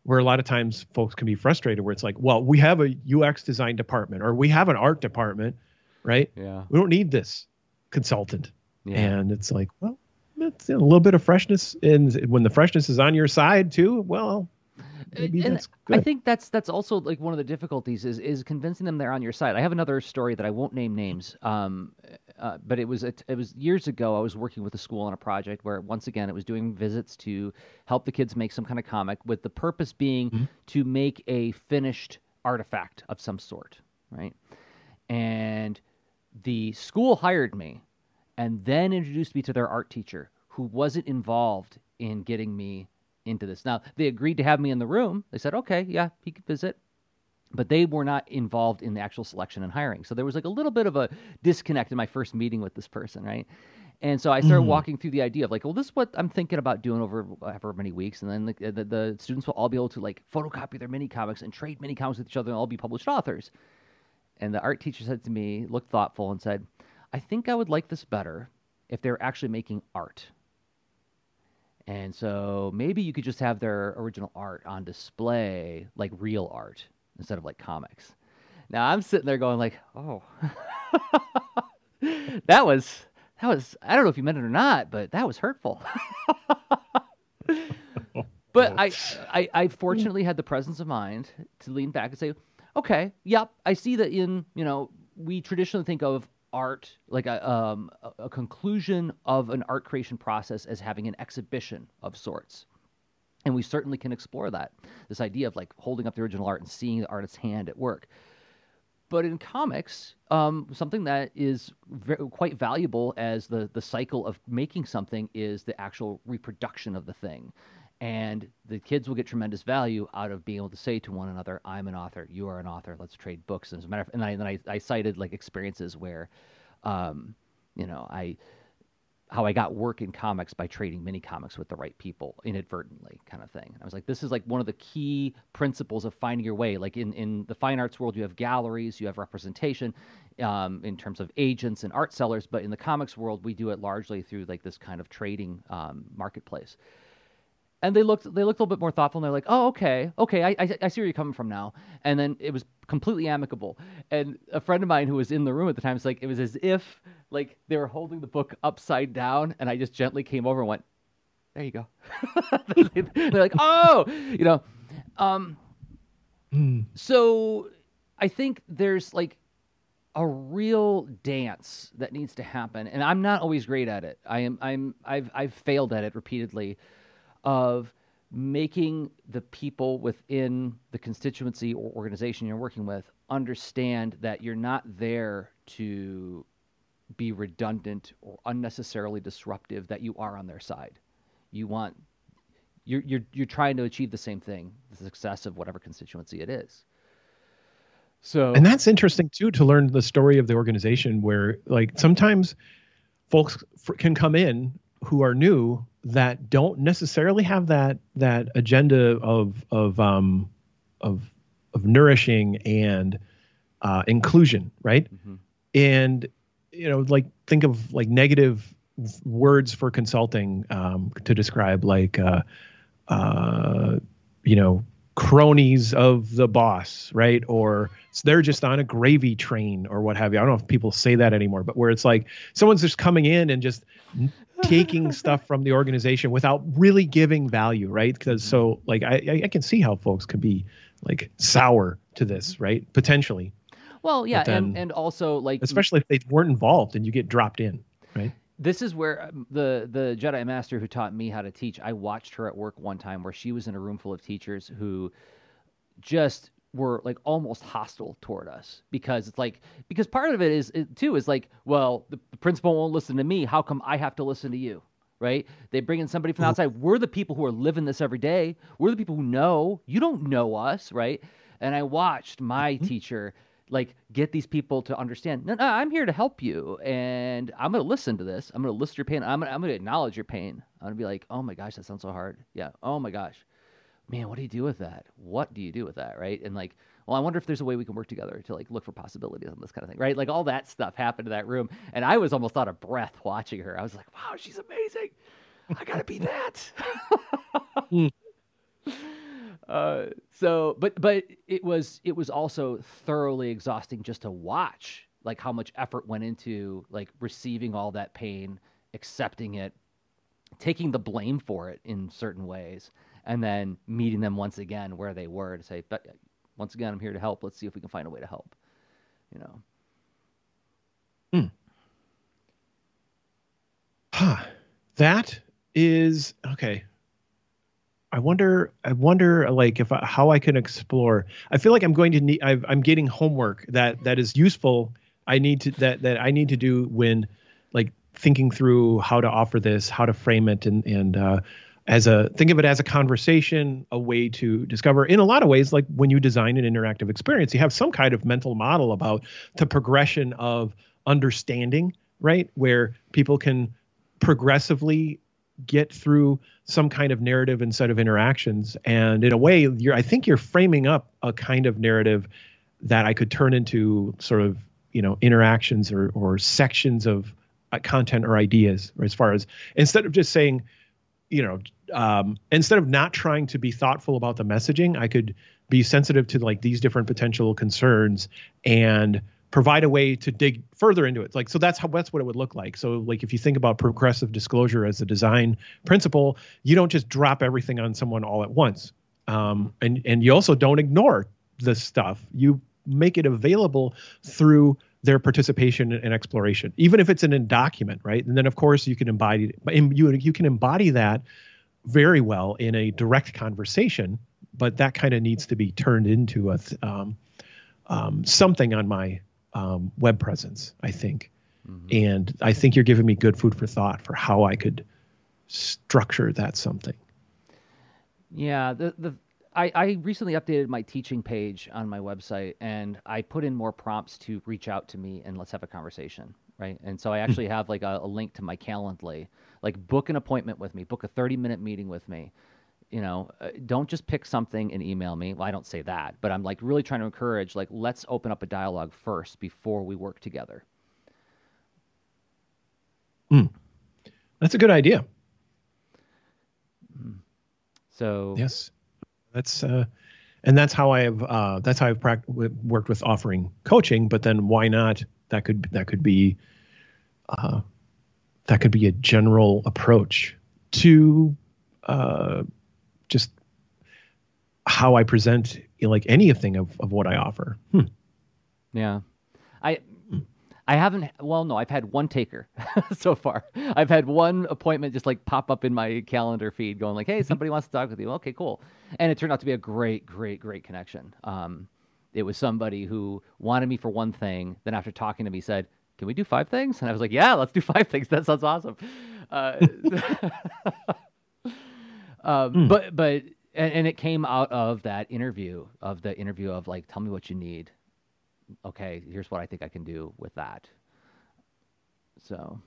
where a lot of times folks can be frustrated where it's like, well, we have a UX design department or we have an art department, right? Yeah. We don't need this consultant. Yeah. And it's like, well, it's a little bit of freshness and when the freshness is on your side too, well, maybe and that's good. I think that's that's also like one of the difficulties is is convincing them they're on your side. I have another story that I won't name names, um, uh, but it was it, it was years ago. I was working with a school on a project where once again it was doing visits to help the kids make some kind of comic, with the purpose being mm-hmm. to make a finished artifact of some sort, right? And the school hired me, and then introduced me to their art teacher, who wasn't involved in getting me into this. Now, they agreed to have me in the room. They said, okay, yeah, he could visit. But they were not involved in the actual selection and hiring. So there was like a little bit of a disconnect in my first meeting with this person, right? And so I started mm-hmm. walking through the idea of like, well, this is what I'm thinking about doing over however many weeks, and then the, the, the, students will all be able to like photocopy their mini comics and trade mini comics with each other, and all be published authors. And the art teacher said to me, looked thoughtful, and said, "I think I would like this better if they're actually making art and so maybe you could just have their original art on display, like real art, instead of like comics. Now I'm sitting there going like, oh, [laughs] that was that was I don't know if you meant it or not, but that was hurtful. [laughs] but I, I I fortunately had the presence of mind to lean back and say, okay, yep, I see that in you know we traditionally think of art, like a, um, a, conclusion of an art creation process as having an exhibition of sorts. And we certainly can explore that. This idea of like holding up the original art and seeing the artist's hand at work. But in comics, um, something that is very, quite valuable as the, the cycle of making something is the actual reproduction of the thing. And the kids will get tremendous value out of being able to say to one another, "I'm an author. You are an author. Let's trade books." And as a matter of, and I, then I, I cited like experiences where, um, you know, I how I got work in comics by trading mini comics with the right people inadvertently, kind of thing. I was like, this is like one of the key principles of finding your way. Like in, in the fine arts world, you have galleries, you have representation um, in terms of agents and art sellers, but in the comics world, we do it largely through like this kind of trading um, marketplace and they looked they looked a little bit more thoughtful and they're like oh okay okay I, I, I see where you're coming from now. And then it was completely amicable. And a friend of mine who was in the room at the time was like it was as if like they were holding the book upside down and i just gently came over and went there you go [laughs] they're like oh! You know? Um mm. so i think there's like a real dance that needs to happen and i'm not always great at it. I am i'm i've i've failed at it repeatedly of making the people within the constituency or organization you're working with understand that you're not there to be redundant or unnecessarily disruptive that you are on their side. You want you're you're you're trying to achieve the same thing the success of whatever constituency it is. So and that's interesting too to learn the story of the organization where like sometimes folks can come in who are new that don't necessarily have that that agenda of of um, of of nourishing and uh, inclusion, right? Mm-hmm. And you know, like think of like negative words for consulting um, to describe like uh, uh, you know cronies of the boss, right? Or they're just on a gravy train or what have you. I don't know if people say that anymore, but where it's like someone's just coming in and just taking [laughs] stuff from the organization without really giving value, right? Because so like I, I can see how folks could be like sour to this, right? Potentially. Well, yeah, then, and and also like especially if they weren't involved and you get dropped in, right? This is where um, the the Jedi Master who taught me how to teach. I watched her at work one time where she was in a room full of teachers who just were like almost hostile toward us because it's like because part of it is it, too is like well the, the, principal won't listen to me. How come i have to listen to you right? They bring in somebody from mm-hmm. outside. We're the people who are living this every day. We're the people who know. You don't know us right? And i watched my mm-hmm. teacher like get these people to understand no, no i'm here to help you and i'm going to listen to this. I'm going to list your pain. I'm going I'm to acknowledge your pain. I'm going to be like oh my gosh that sounds so hard. Yeah. Oh my gosh man, what do you do with that? What do you do with that? Right. And like, well, I wonder if there's a way we can work together to like look for possibilities on this kind of thing. Right. Like all that stuff happened in that room. And I was almost out of breath watching her. I was like, wow, she's amazing. I got to be that. Hmm. [laughs] uh, so, but, but it was, it was also thoroughly exhausting just to watch like how much effort went into like receiving all that pain, accepting it, taking the blame for it in certain ways and then meeting them once again where they were to say, but once again, I'm here to help. Let's see if we can find a way to help. You know. Hmm. Huh. That is okay. I wonder. I wonder, like, if I, how I can explore. I feel like I'm going to need. i am getting homework that that is useful. I need to that that I need to do when, like, thinking through how to offer this, how to frame it, and and uh, as a think of it as a conversation, a way to discover. In a lot of ways, like when you design an interactive experience, you have some kind of mental model about the progression of understanding, right? Where people can progressively get through some kind of narrative and set of interactions. And in a way, I think you're framing up a kind of narrative that I could turn into sort of you know interactions or or sections of uh, content or ideas, or as far as instead of just saying you know, um, instead of not trying to be thoughtful about the messaging, I could be sensitive to like these different potential concerns and provide a way to dig further into it. Like, so that's how that's what it would look like. So, like, if you think about progressive disclosure as a design principle, you don't just drop everything on someone all at once, um, and and you also don't ignore the stuff. You make it available through their participation and exploration, even if it's in a document, right? And then of course you can embody you you can embody that very well in a direct conversation, but that kind of needs to be turned into a um, um, something on my um, web presence, I think. Mm-hmm. And I think you're giving me good food for thought for how I could structure that something. Yeah, the the I, I recently updated my teaching page on my website and I put in more prompts to reach out to me and let's have a conversation. Right. And so I hmm. actually have like a, a link to my Calendly, like book an appointment with me, book a 30 minute meeting with me. You know, uh, don't just pick something and email me. Well, I don't say that, but I'm like really trying to encourage, like, let's open up a dialogue first before we work together. Mm. That's a good idea. Hmm. So, yes that's uh, and that's how I have uh, that's how I've pract- worked with offering coaching. But then why not? That could that could be uh, that could be a general approach to uh, just how I present you know, like anything of, of what I offer. Hmm. Yeah, I I haven't. Well, no, I've had one taker [laughs] so far. I've had one appointment just like pop up in my calendar feed, going like, "Hey, mm-hmm. somebody wants to talk with you." Okay, cool. And it turned out to be a great, great, great connection. Um, it was somebody who wanted me for one thing, then after talking to me, said, "Can we do five things?" And I was like, "Yeah, let's do five things. [laughs] That sounds awesome." Uh, [laughs] um, mm. But but and, and it came out of that interview of the interview of like, "Tell me what you need." okay, here's what I think I can do with that. So,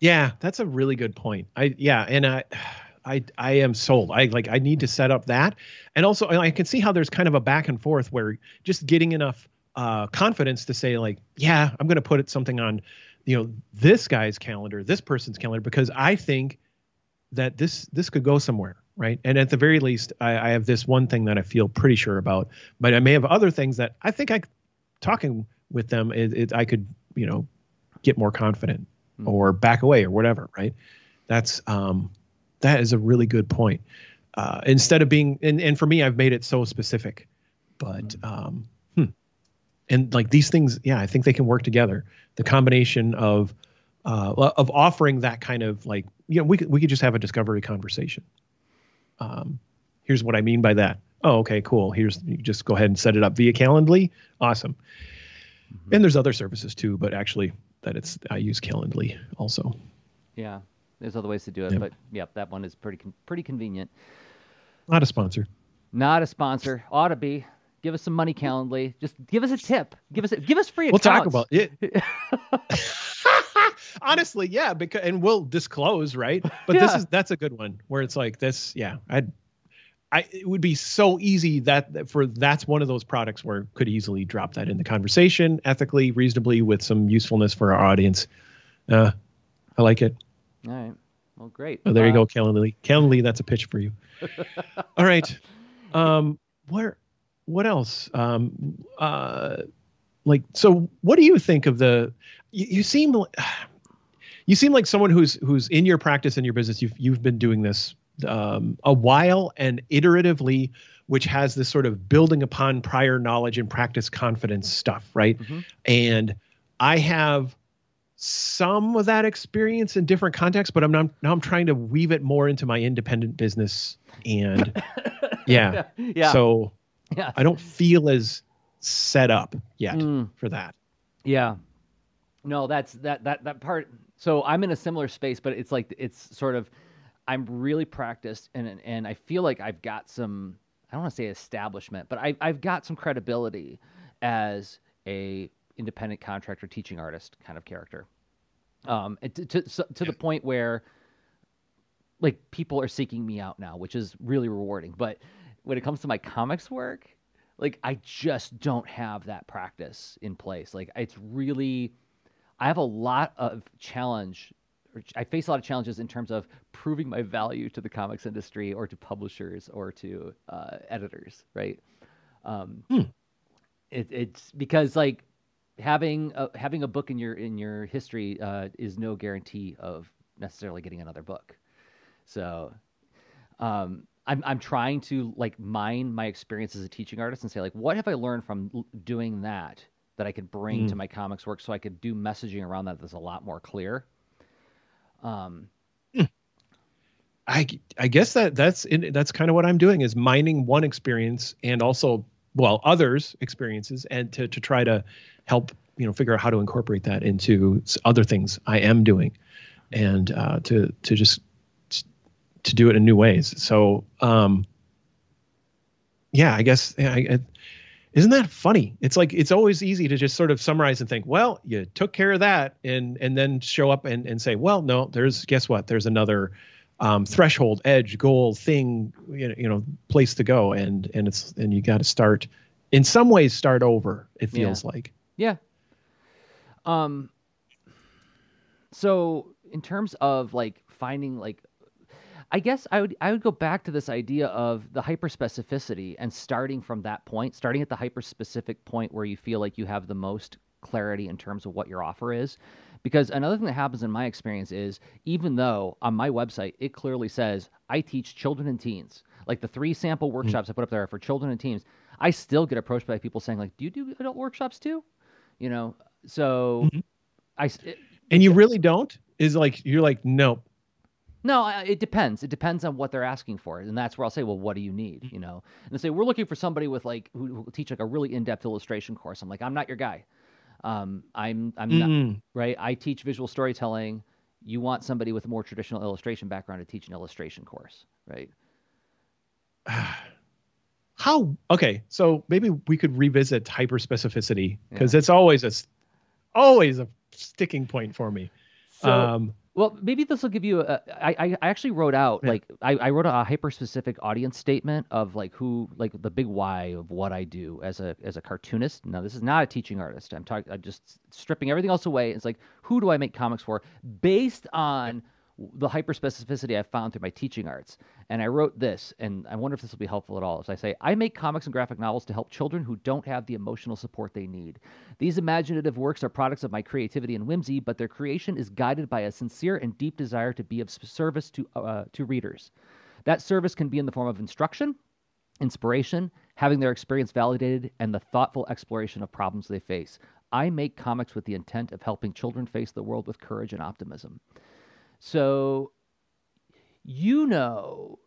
yeah, that's a really good point. I yeah, and I. [sighs] I I am sold. I like I need to set up that, and also I can see how there's kind of a back and forth where just getting enough uh, confidence to say like, yeah, I'm going to put it something on, you know, this guy's calendar, this person's calendar, because I think that this this could go somewhere, right? And at the very least, I, I have this one thing that I feel pretty sure about, but I may have other things that I think I talking with them, it, it, I could, you know, get more confident mm-hmm. or back away or whatever, right? That's um, that is a really good point. Uh, instead of being, and, and for me, I've made it so specific, but mm-hmm. um, hmm. And like these things, yeah, I think they can work together. The combination of uh, of offering that kind of like, you know, we could we could just have a discovery conversation. Um, here's what I mean by that oh, okay, cool. Here's you just go ahead and set it up via Calendly. Awesome. Mm-hmm. And there's other services too, but actually that it's I use Calendly also. Yeah, there's other ways to do it, yep. but yep, that one is pretty pretty convenient. Not a sponsor. Not a sponsor. Ought to be. Give us some money, Calendly. Just give us a tip. Give us a, give us free. Accounts. We'll talk about it. [laughs] [laughs] Honestly, yeah, because and we'll disclose, right? But yeah. this is that's a good one where it's like this. Yeah, I'd I, it would be so easy that for that's one of those products where could easily drop that in the conversation ethically, reasonably, with some usefulness for our audience. Uh, I like it. All right. Well, great. Oh, there uh, you go, Calendly. Calendly, that's a pitch for you. [laughs] All right. Um, where, what else? Um, uh, like, so what do you think of the? You, you seem, [sighs] you seem like someone who's who's in your practice in your business. You've you've been doing this um, a while and iteratively, which has this sort of building upon prior knowledge and practice confidence stuff, right? Mm-hmm. And I have some of that experience in different contexts, but I'm not, now I'm trying to weave it more into my independent business. And [laughs] yeah, yeah. So yeah. I don't feel as set up yet mm. for that. Yeah. No, that's that that that part. So I'm in a similar space, but it's like it's sort of I'm really practiced and and I feel like I've got some I don't want to say establishment, but I I've got some credibility as a independent contractor teaching artist kind of character. Um, to to, to yeah. the point where like people are seeking me out now, which is really rewarding. But when it comes to my comics work, like I just don't have that practice in place. Like it's really I have a lot of challenge I face a lot of challenges in terms of proving my value to the comics industry or to publishers or to uh, editors, right? Um, hmm. it, it's because like having a, having a book in your in your history uh, is no guarantee of necessarily getting another book. So um, I'm I'm trying to like mine my experience as a teaching artist and say like what have I learned from doing that that I could bring mm. to my comics work, so I could do messaging around that that's a lot more clear. Um, hmm. I I guess that that's in, that's kind of what I'm doing is mining one experience and also well others experiences and to to try to help you know figure out how to incorporate that into other things I am doing and uh, to to just to do it in new ways. So um, yeah, I guess I, I, isn't that funny? It's like it's always easy to just sort of summarize and think, well, you took care of that, and and then show up and and say, well, no, there's guess what? There's another um, threshold, edge, goal, thing, you know, you know, place to go, and and it's and you got to start, in some ways, start over. It feels yeah. like. Yeah. Um. So in terms of like finding like I guess I would I would go back to this idea of the hyperspecificity and starting from that point, starting at the hyperspecific point where you feel like you have the most clarity in terms of what your offer is. Because another thing that happens in my experience is even though on my website it clearly says I teach children and teens, like the three sample mm-hmm. workshops mm-hmm. I put up there are for children and teens, I still get approached by people saying like, "Do you do adult workshops too?" You know, so mm-hmm. I it, and you really don't is like you're like nope no, it depends. It depends on what they're asking for, and that's where I'll say, "Well, what do you need?" Mm-hmm. You know, and they say, "We're looking for somebody with like who, who teach like a really in-depth illustration course." I'm like, "I'm not your guy. Um, I'm I'm mm-hmm. not right. I teach visual storytelling. You want somebody with a more traditional illustration background to teach an illustration course, right?" [sighs] How okay? So maybe we could revisit hyper specificity because yeah. it's always a always a sticking point for me. So, um, well, maybe this will give you a. I, I actually wrote out yeah. like I, I wrote a hyper specific audience statement of like who like the big why of what I do as a as a cartoonist. Now this is not a teaching artist. I'm talking. I'm just stripping everything else away. It's like who do I make comics for based on the hyper specificity I found through my teaching arts. And I wrote this, and I wonder if this will be helpful at all. As I say, I make comics and graphic novels to help children who don't have the emotional support they need. These imaginative works are products of my creativity and whimsy, but their creation is guided by a sincere and deep desire to be of service to, uh, to readers. That service can be in the form of instruction, inspiration, having their experience validated, and the thoughtful exploration of problems they face. I make comics with the intent of helping children face the world with courage and optimism. So you know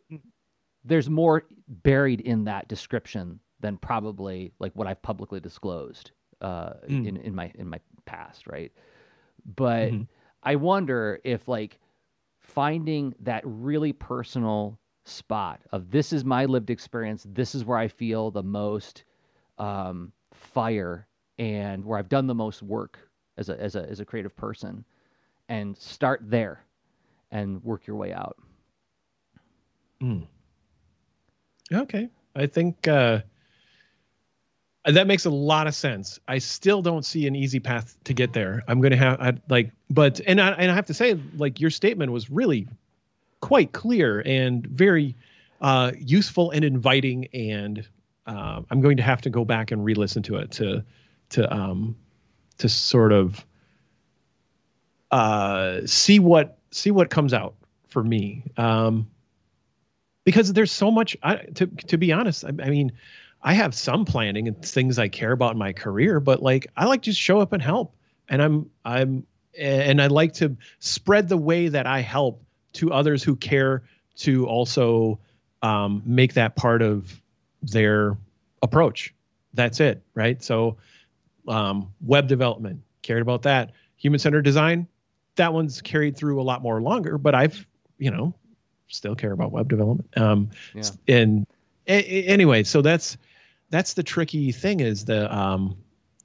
there's more buried in that description than probably like what I've publicly disclosed uh, mm. in in my in my past, right? But mm-hmm. I wonder if like finding that really personal spot of this is my lived experience, this is where I feel the most um, fire and where I've done the most work as a as a as a creative person, and start there and work your way out. Mm. Okay. I think uh, that makes a lot of sense. I still don't see an easy path to get there. I'm going to have I, like, but and I, and I have to say, like your statement was really quite clear and very uh, useful and inviting. And uh, I'm going to have to go back and re-listen to it to to um, to sort of uh, see what see what comes out for me. Um, because there's so much I, to to be honest. I, I, mean, I have some planning and things I care about in my career, but like I like to just show up and help, and I'm I'm and I like to spread the way that I help to others who care to also um, make that part of their approach. That's it, right? So, um, web development cared about that. Human centered design that one's carried through a lot more longer, but I've, you know, still care about web development. Um, yeah. and a- anyway, so that's, that's the tricky thing is the, um,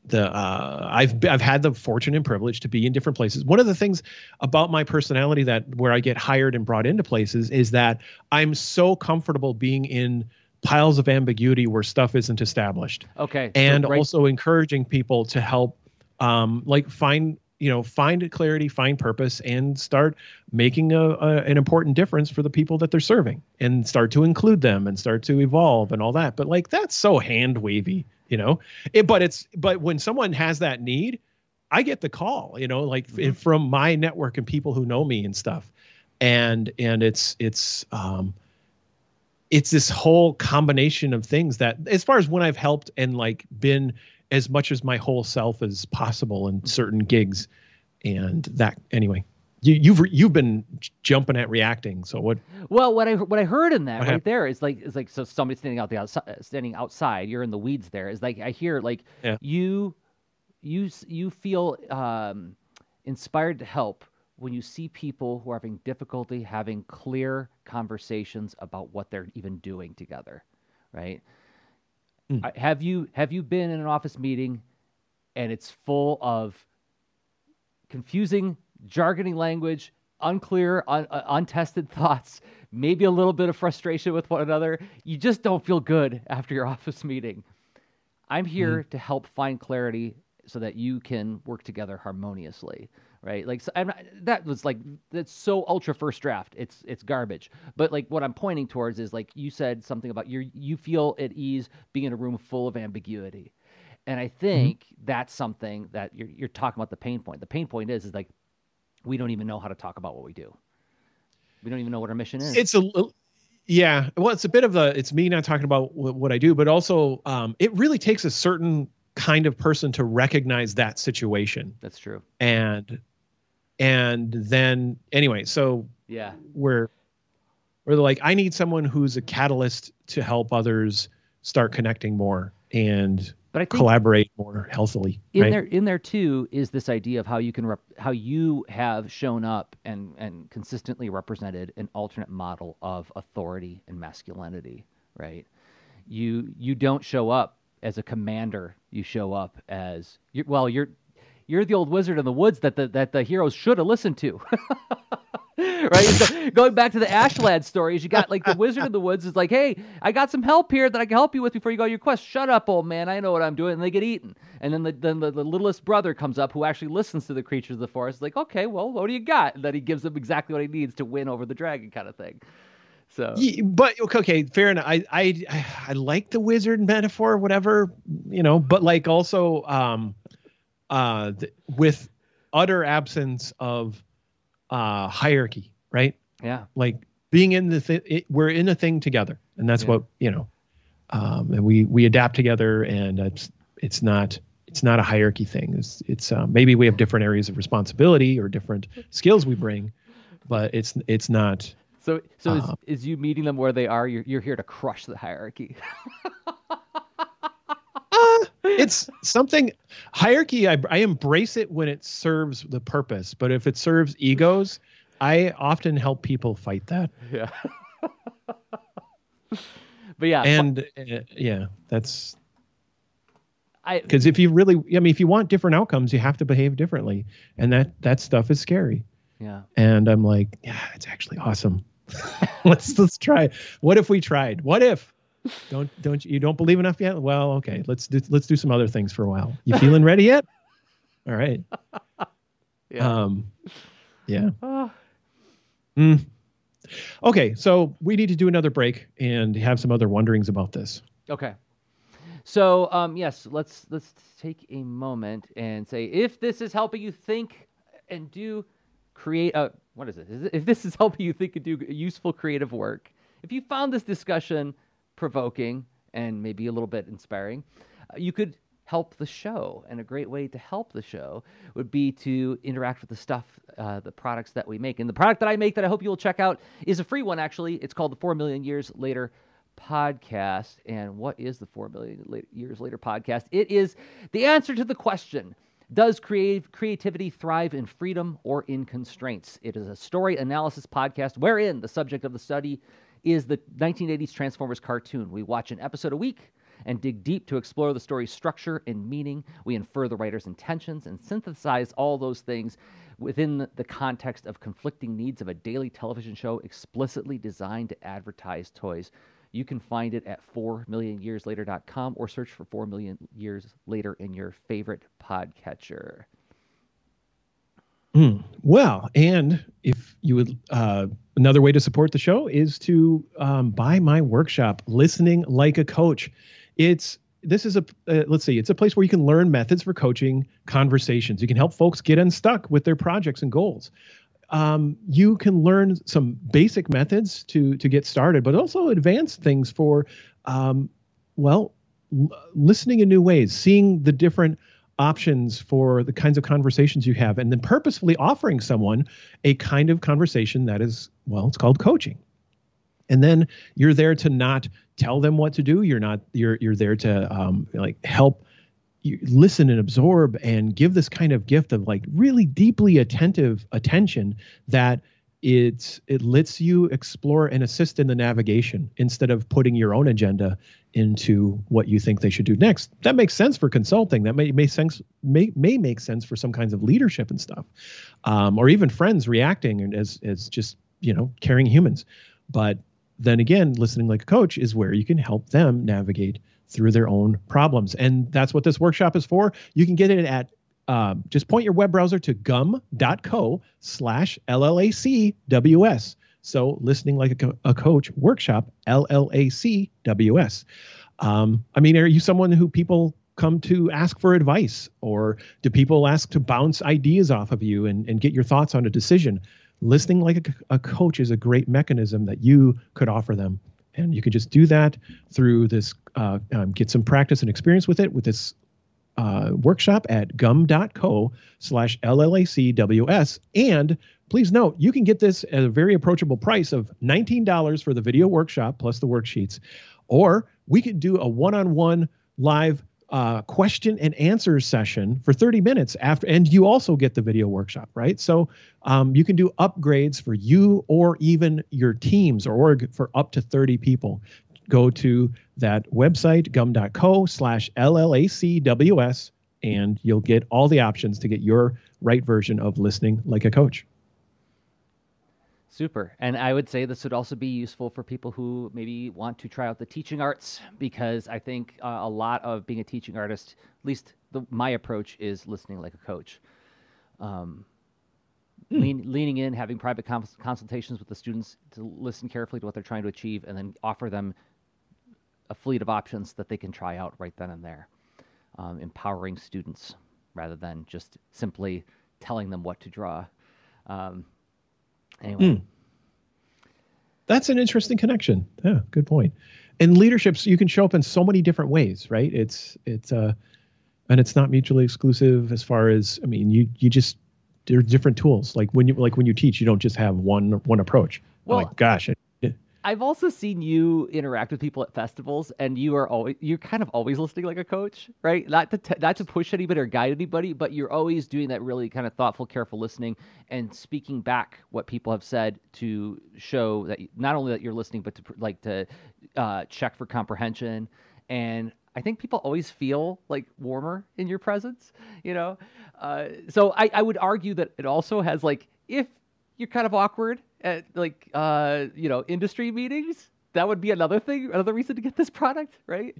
the uh, I've I've had the fortune and privilege to be in different places. One of the things about my personality that where I get hired and brought into places is that I'm so comfortable being in piles of ambiguity where stuff isn't established. Okay. And so right- also encouraging people to help um, like find you know find clarity find purpose and start making a, a, an important difference for the people that they're serving and start to include them and start to evolve and all that. But like that's so hand wavy you know? It, but it's but when someone has that need i get the call you know like mm-hmm. from my network and people who know me and stuff. And and it's it's um it's this whole combination of things that as far as when i've helped and like been as much as my whole self as possible in certain gigs, and that anyway. You, you've you've been jumping at reacting. So what? Well, what I what I heard in that right happened? there is like is like so somebody standing out the outside, standing outside. You're in the weeds. There is like I hear like yeah. you you you feel um, inspired to help when you see people who are having difficulty having clear conversations about what they're even doing together, right? Mm. Have you have you been in an office meeting and it's full of confusing, jargoning language, unclear, un, uh, untested [laughs] thoughts, maybe a little bit of frustration with one another? You just don't feel good after your [laughs] office meeting. I'm here mm. to help find clarity so that you can work together harmoniously right? Like so, not, that was like that's so ultra first draft. It's it's garbage. But like what I'm pointing towards is like you said something about you you feel at ease being in a room full of ambiguity. And I mm-hmm. think mm-hmm. that's something that you're you're talking about the pain point. The pain point is is like we don't even know how to talk about what we do. We don't even know what our mission is. It's a yeah. Well, it's a bit of the it's me not talking about what I do, but also um, it really takes a certain kind of person to recognize that situation. That's true. And and then anyway, so yeah, we're we're like, I need someone who's a catalyst to help others start connecting more and but I collaborate more healthily. In right? there, in there too, is this idea of how you can rep- how you have shown up and and consistently represented an alternate model of authority and masculinity. Right? You you don't show up as a commander. You show up as you're, well. You're you're the old wizard in the woods that the that the heroes should have listened to. [laughs] right? So going back to the Ashlad stories, you got like the wizard in the woods is like, "Hey, I got some help here that I can help you with before you go on your quest." Shut up, old man. I know what I'm doing. And they get eaten. And then the then the, the littlest brother comes up who actually listens to the creatures of the forest. Like, okay, well, what do you got? And then he gives them exactly what he needs to win over the dragon, kind of thing. So, yeah, but okay, fair enough. I, I I like the wizard metaphor, whatever you know, but like also, um, uh, th- with utter absence of uh hierarchy, right? Yeah, like being in the thing, we're in a thing together, and that's yeah. what you know. Um, and we we adapt together, and it's it's not it's not a hierarchy thing. It's it's uh, maybe we have different areas of responsibility or different skills we bring, but it's it's not so, so is, is you meeting them where they are? You're, you're here to crush the hierarchy. [laughs] it's something hierarchy. I, I embrace it when it serves the purpose, but if it serves egos, I often help people fight that. Yeah. [laughs] but yeah, and uh, yeah, that's I because if you really, I mean, if you want different outcomes, you have to behave differently, and that that stuff is scary. Yeah. And I'm like, yeah, it's actually awesome. [laughs] let's let's try. What if we tried? What if? Don't don't you don't believe enough yet? Well, okay. Let's do let's do some other things for a while. You feeling ready yet? All right. [laughs] Yeah. Um, yeah. [sighs] Mm. Okay, so we need to do another break and have some other wonderings about this. Okay. So um, yes, let's let's take a moment and say if this is helping you think and do create a what is it? If this is [laughs] helping you think and do useful creative work, if you found this discussion provoking and maybe a little bit inspiring, uh, you could help the show. And a great way to help the show would be to interact with the stuff, uh, the products that we make. And the product that I make that I hope you'll check out is a free one, actually. It's called the Four Million Years Later podcast. And what is the Four Million Years Later podcast? It is the answer to the question does creative creativity thrive in freedom or in constraints? It is a story analysis podcast wherein the subject of the study is the 1980s Transformers cartoon. We watch an episode a week and dig deep to explore the story's structure and meaning. We infer the writer's intentions and synthesize all those things within the context of conflicting needs of a daily television show explicitly designed to advertise toys. You can find it at 4millionyearslater.com or search for 4 million years later in your favorite podcatcher. Mm, well, and if you would, uh, another way to support the show is to um, buy my workshop, Listening Like a Coach. It's this is a uh, let's see it's a place where you can learn methods for coaching conversations. You can help folks get unstuck with their projects and goals. Um, you can learn some basic methods to to get started, but also advanced things for, um, well, l- listening in new ways, seeing the different options for the kinds of conversations you have, and then purposefully offering someone a kind of conversation that is, well, it's called coaching. And then you're there to not tell them what to do. You're not. You're you're there to um, like help you listen and absorb and give this kind of gift of like really deeply attentive attention that it's it lets you explore and assist in the navigation instead of putting your own agenda into what you think they should do next. That makes sense for consulting. That may make sense may may make sense for some kinds of leadership and stuff, um, or even friends reacting as as just you know caring humans. But then again, listening like a coach is where you can help them navigate through their own problems, and that's what this workshop is for. You can get it at um, just point your web browser to gum.co slash LLACWS. So, listening like a, a coach workshop, LLACWS. Um, I mean, are you someone who people come to ask for advice, or do people ask to bounce ideas off of you and, and get your thoughts on a decision? Listening like a, a coach is a great mechanism that you could offer them. And you could just do that through this, uh, um, get some practice and experience with it with this uh, workshop at gum.co slash LLACWS. And please note, you can get this at a very approachable price of $19 for the video workshop plus the worksheets. Or we could do a one on one live uh, question and answer session for 30 minutes after, and you also get the video workshop, right? So um, you can do upgrades for you or even your teams or org for up to 30 people go to that website, gum.co slash LLACWS, and you'll get all the options to get your right version of listening like a coach. Super. And I would say this would also be useful for people who maybe want to try out the teaching arts because I think uh, a lot of being a teaching artist, at least the, my approach is listening like a coach. Um, mm. lean, leaning in, having private cons- consultations with the students to listen carefully to what they're trying to achieve, and then offer them a fleet of options that they can try out right then and there, um, empowering students rather than just simply telling them what to draw. Um, anyway. Mm. That's an interesting connection. Yeah, good point. And leaderships, you can show up in so many different ways, right? It's it's uh, and it's not mutually exclusive as far as I mean, you you just there's different tools. Like when you like when you teach, you don't just have one one approach. Well, like, gosh, I've also seen you interact with people at festivals, and you are always you're kind of always listening like a coach, right? Not to t- not to push anybody or guide anybody, but you're always doing that really kind of thoughtful, careful listening and speaking back what people have said to show that not only that you're listening, but to like to uh, check for comprehension. And I think people always feel like warmer in your presence, you know. Uh, so I, I would argue that it also has like if you're kind of awkward at like uh, you know industry meetings. That would be another thing, another reason to get this product, right?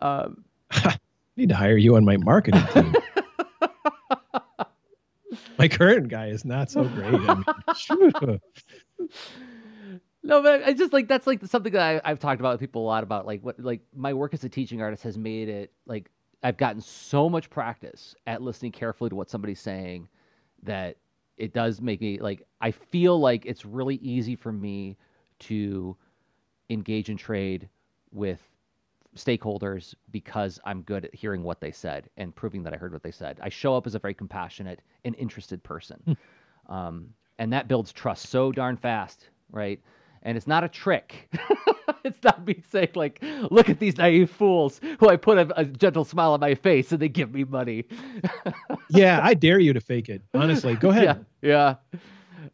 Um, [laughs] need to hire you on my marketing team. [laughs] my current guy is not so great. I mean, [laughs] no, but I just like that's like something that I, have talked about with people a lot about. Like what, like my work as a teaching artist has made it like I've gotten so much practice at listening carefully to what somebody's saying that it does make me like I feel like it's really easy for me to engage in trade with stakeholders because I'm good at hearing what they said and proving that I heard what they said. I show up as a very compassionate and interested person. Hmm. Um, and that builds trust so darn fast, right? And it's not a trick. [laughs] it's not me saying like, look at these naive fools who I put a, a gentle smile on my face and they give me money. [laughs] yeah, I dare you to fake it. Honestly, go ahead. Yeah, yeah.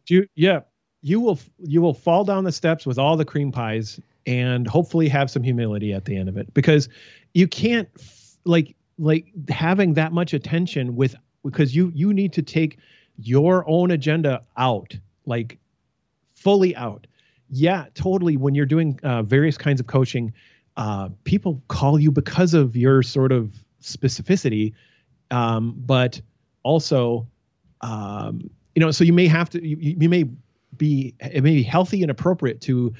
You, yeah, you will you will fall down the steps with all the cream pies and hopefully have some humility at the end of it because you can't like like having that much attention with because you you need to take your own agenda out like fully out yeah, totally. When you're doing uh, various kinds of coaching, uh, people call you because of your sort of specificity, um, but also, um, you know, so you may have to, you, you may be, it may be healthy and appropriate to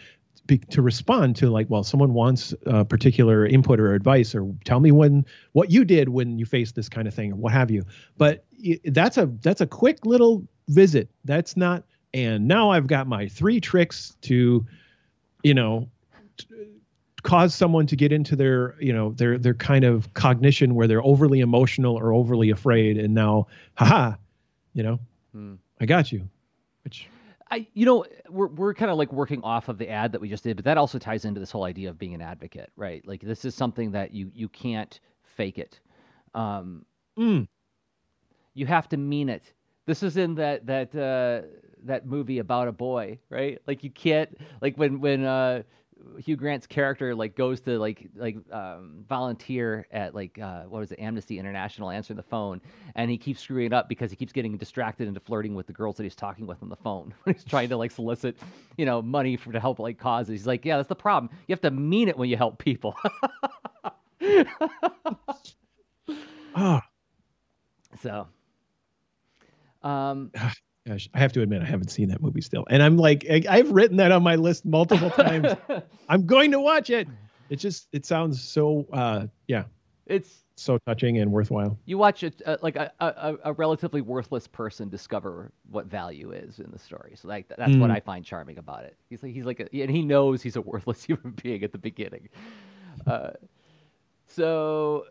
be, to respond to like, well, someone wants a particular input or advice, or tell me when what you did when you faced this kind of thing, or what have you. But that's a that's a quick little visit. That's not and now I've got my three tricks to, you know, t- cause someone to get into their you know their their kind of cognition where they're overly emotional or overly afraid and now haha you know hmm. i got you which I, you know, we're we're kind of like working off of the ad that we just did, but that also ties into this whole idea of being an advocate, right? Like this is something that you you can't fake it. Um, mm. You have to mean it. This is in that that uh, that movie about a boy, right? Like you can't like when when uh, Hugh Grant's character like goes to like like um, volunteer at like uh, what was it Amnesty International answering the phone, and he keeps screwing up because he keeps getting distracted into flirting with the girls that he's talking with on the phone when [laughs] he's trying to like solicit you know money for to help like causes. He's like, yeah, that's the problem. You have to mean it when you help people. [laughs] [sighs] So. Um, [sighs] [laughs] Gosh, I have to admit I haven't seen that movie still, and I'm like I've written that on my list multiple times. [laughs] I'm going to watch it. It just it sounds so uh yeah. It's so touching and worthwhile. You watch it uh, like a, a, a, relatively worthless person discover what value is in the story. So like that's mm. what I find charming about it. He's like he's like a, and he knows he's a worthless [laughs] human being at the beginning. Uh, so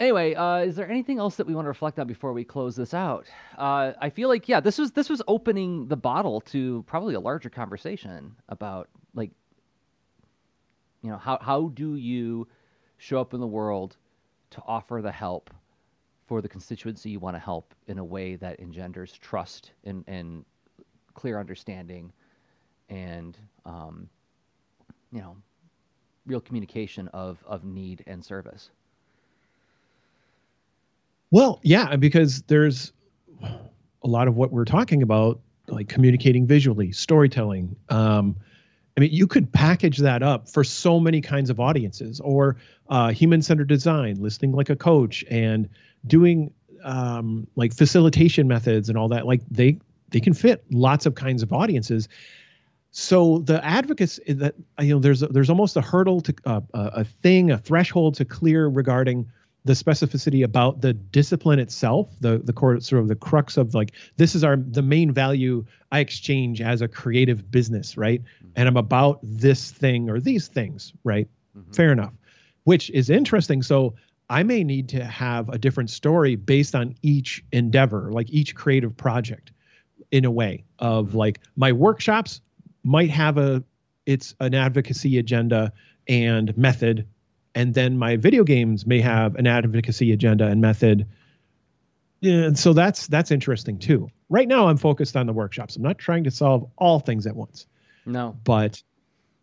Anyway, uh, is there anything else that we want to reflect on before we close this out? Uh, I feel like yeah, this was this was opening the bottle to probably a larger conversation about like, you know, how how do you show up in the world to offer the help for the constituency you want to help in a way that engenders trust and and clear understanding, and um, you know, real communication of of need and service. Well, yeah, because there's a lot of what we're talking about, like communicating visually, storytelling. Um, I mean, you could package that up for so many kinds of audiences, or uh, human-centered design, listening like a coach, and doing um, like facilitation methods and all that. Like they they can fit lots of kinds of audiences. So the advocates that you know, there's there's almost a hurdle to uh, a thing, a threshold to clear regarding the specificity about the discipline itself, the the core sort of the crux of like this is our the main value I exchange as a creative business, right? Mm-hmm. And I'm about this thing or these things, right? Mm-hmm. Fair enough. Which is interesting. So I may need to have a different story based on each endeavor, like each creative project in a way of mm-hmm. like my workshops might have a it's an advocacy agenda and method and then my video games may have an advocacy agenda and method. And so that's that's interesting too. Right now i'm focused on the workshops. I'm not trying to solve all things at once. No. But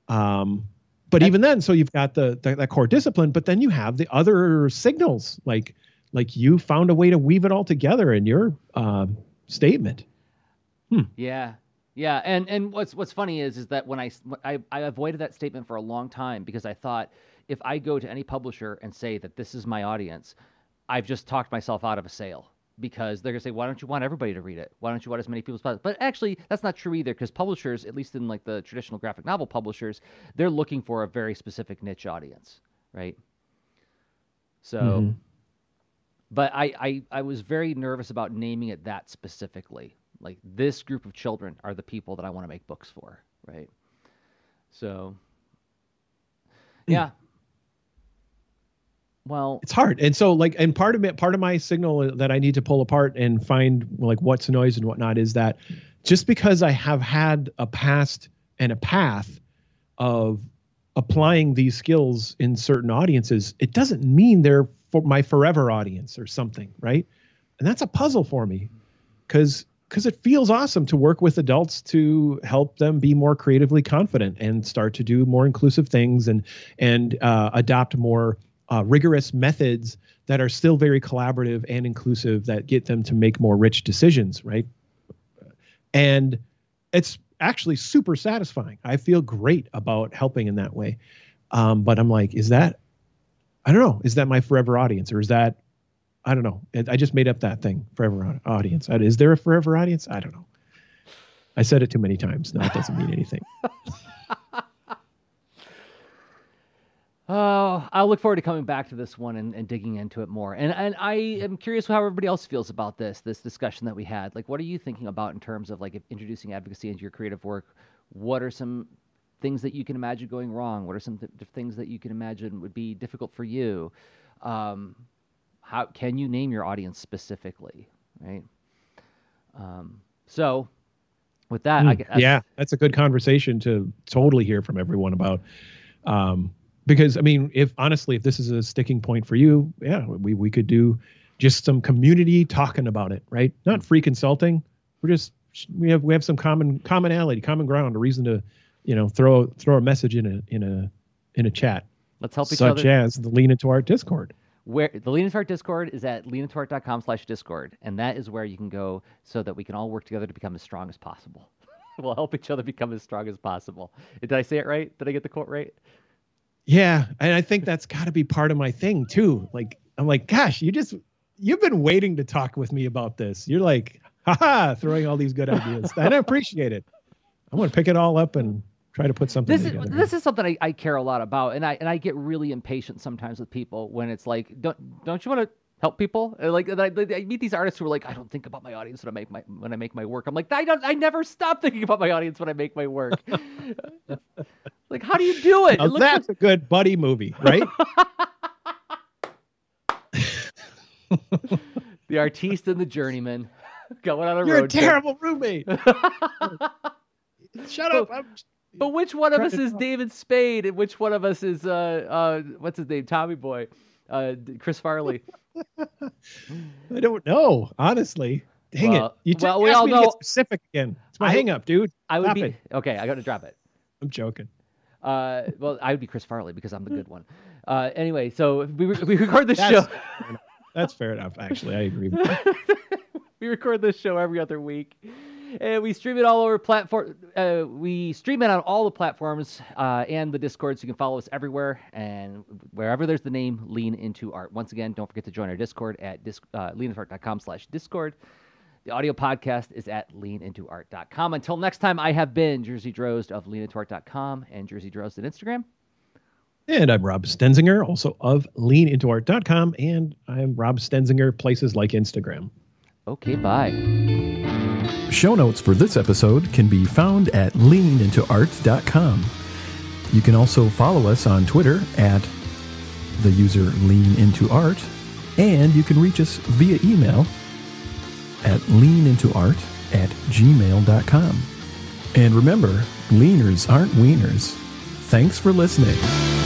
um but even then so you've got the, the that core discipline but then you have the other signals like like you found a way to weave it all together in your uh, statement. Hmm. yeah. Yeah and and what's what's funny is is that when I, I i avoided that statement for a long time because i thought if I go to any publisher and say that this is my audience, I've just talked myself out of a sale because they're gonna say, why don't you want everybody to read it? Why don't you want as many people as possible? But actually, that's not true either because publishers, at least in like the traditional graphic novel publishers, they're looking for a very specific niche audience, right? So, mm-hmm. but I, I I was very nervous about naming it that specifically. Like this group of children are the people that I want to make books for, right? So, yeah, well, it's hard. And so like and part of it part of my signal that I need to pull apart and find like what's noise and whatnot is that just because I have had a past and a path of applying these skills in certain audiences, it doesn't mean they're for my forever audience or something, right? And that's a puzzle for me because because it feels awesome to work with adults to help them be more creatively confident and start to do more inclusive things and and uh, adopt more uh, rigorous methods that are still very collaborative and inclusive that get them to make more rich decisions, right? And it's actually super satisfying. I feel great about helping in that way. Um, but I'm like, is that, I don't know, is that my forever audience or is that, I don't know. I just made up that thing, forever audience. Is there a forever audience? I don't know. I said it too many times. Now it doesn't mean anything. [laughs] Oh, I'll look forward to coming back to this one and, and digging into it more. And and I am curious how everybody else feels about this this discussion that we had. Like, what are you thinking about in terms of like introducing advocacy into your creative work? What are some things that you can imagine going wrong? What are some th- things that you can imagine would be difficult for you? Um, how can you name your audience specifically, right? Um, so, with that, Mm, I guess, yeah, that's a good conversation to totally hear from everyone about. Um, because I mean, if honestly, if this is a sticking point for you, yeah, we we could do just some community talking about it, right? Not free consulting. We're just we have we have some common commonality, common ground, a reason to, you know, throw throw a message in a in a in a chat, let's help each such other. Such as the Lean Into Art Discord. where the lean into art discord is at leanintoart.com slash discord and that is where you can go so that we can all work together to become as strong as possible [laughs] we'll help each other become as strong as possible did i say it right did i get the quote right Yeah, and I think that's got to be part of my thing too. Like I'm like, gosh, you just you've been waiting to talk with me about this. You're like, haha, throwing all these good ideas. and I appreciate it. I'm gonna pick it all up and try to put something this is together. this is something I, I care a lot about and i and i get really impatient sometimes with people when it's like don't don't you want to help people And like I, I meet these artists who are like i don't think about my audience when i make my when i make my work i'm like i don't i never stop thinking about my audience when i make my work [laughs] like how do you do it, it looks that's a good buddy movie, right? [laughs] [laughs] the artiste and the journeyman going on a You're a road trip. terrible roommate. Shut up. I'm, But which one of us is. David Spade and which one of us is uh uh what's his name Tommy Boy, uh Chris Farley? [laughs] I don't know, honestly. Dang Well- it. You just well, we all me to get know- specific again. It's my I- hang up, dude. I would Stop be it. okay. I got to drop it. I'm joking. Uh, well, I would be Chris Farley because I'm the good one. Uh, anyway, so we re- we record this show. that's fair enough, actually. I agree [laughs] we record this show every other week, and we stream it all over platform. Uh, we stream it on all the platforms uh, and the Discord, so you can follow us everywhere and wherever there's the name Lean Into Art. Once again, don't forget to join our Discord at dis- uh, leanintoart.com slash Discord. The audio podcast is at leanintoart.com. Until next time, I have been Jerzy Drozd of leanintoart.com and Jerzy Drozd on Instagram. And I'm Rob Stenzinger, also of leanintoart.com. And I'm Rob Stenzinger, places like Instagram. Okay, bye. Show notes for this episode can be found at leanintoart.com. You can also follow us on Twitter at the user leanintoart, and you can reach us via email at leanintoart at gmail.com. And remember, leaners aren't wieners. Thanks for listening.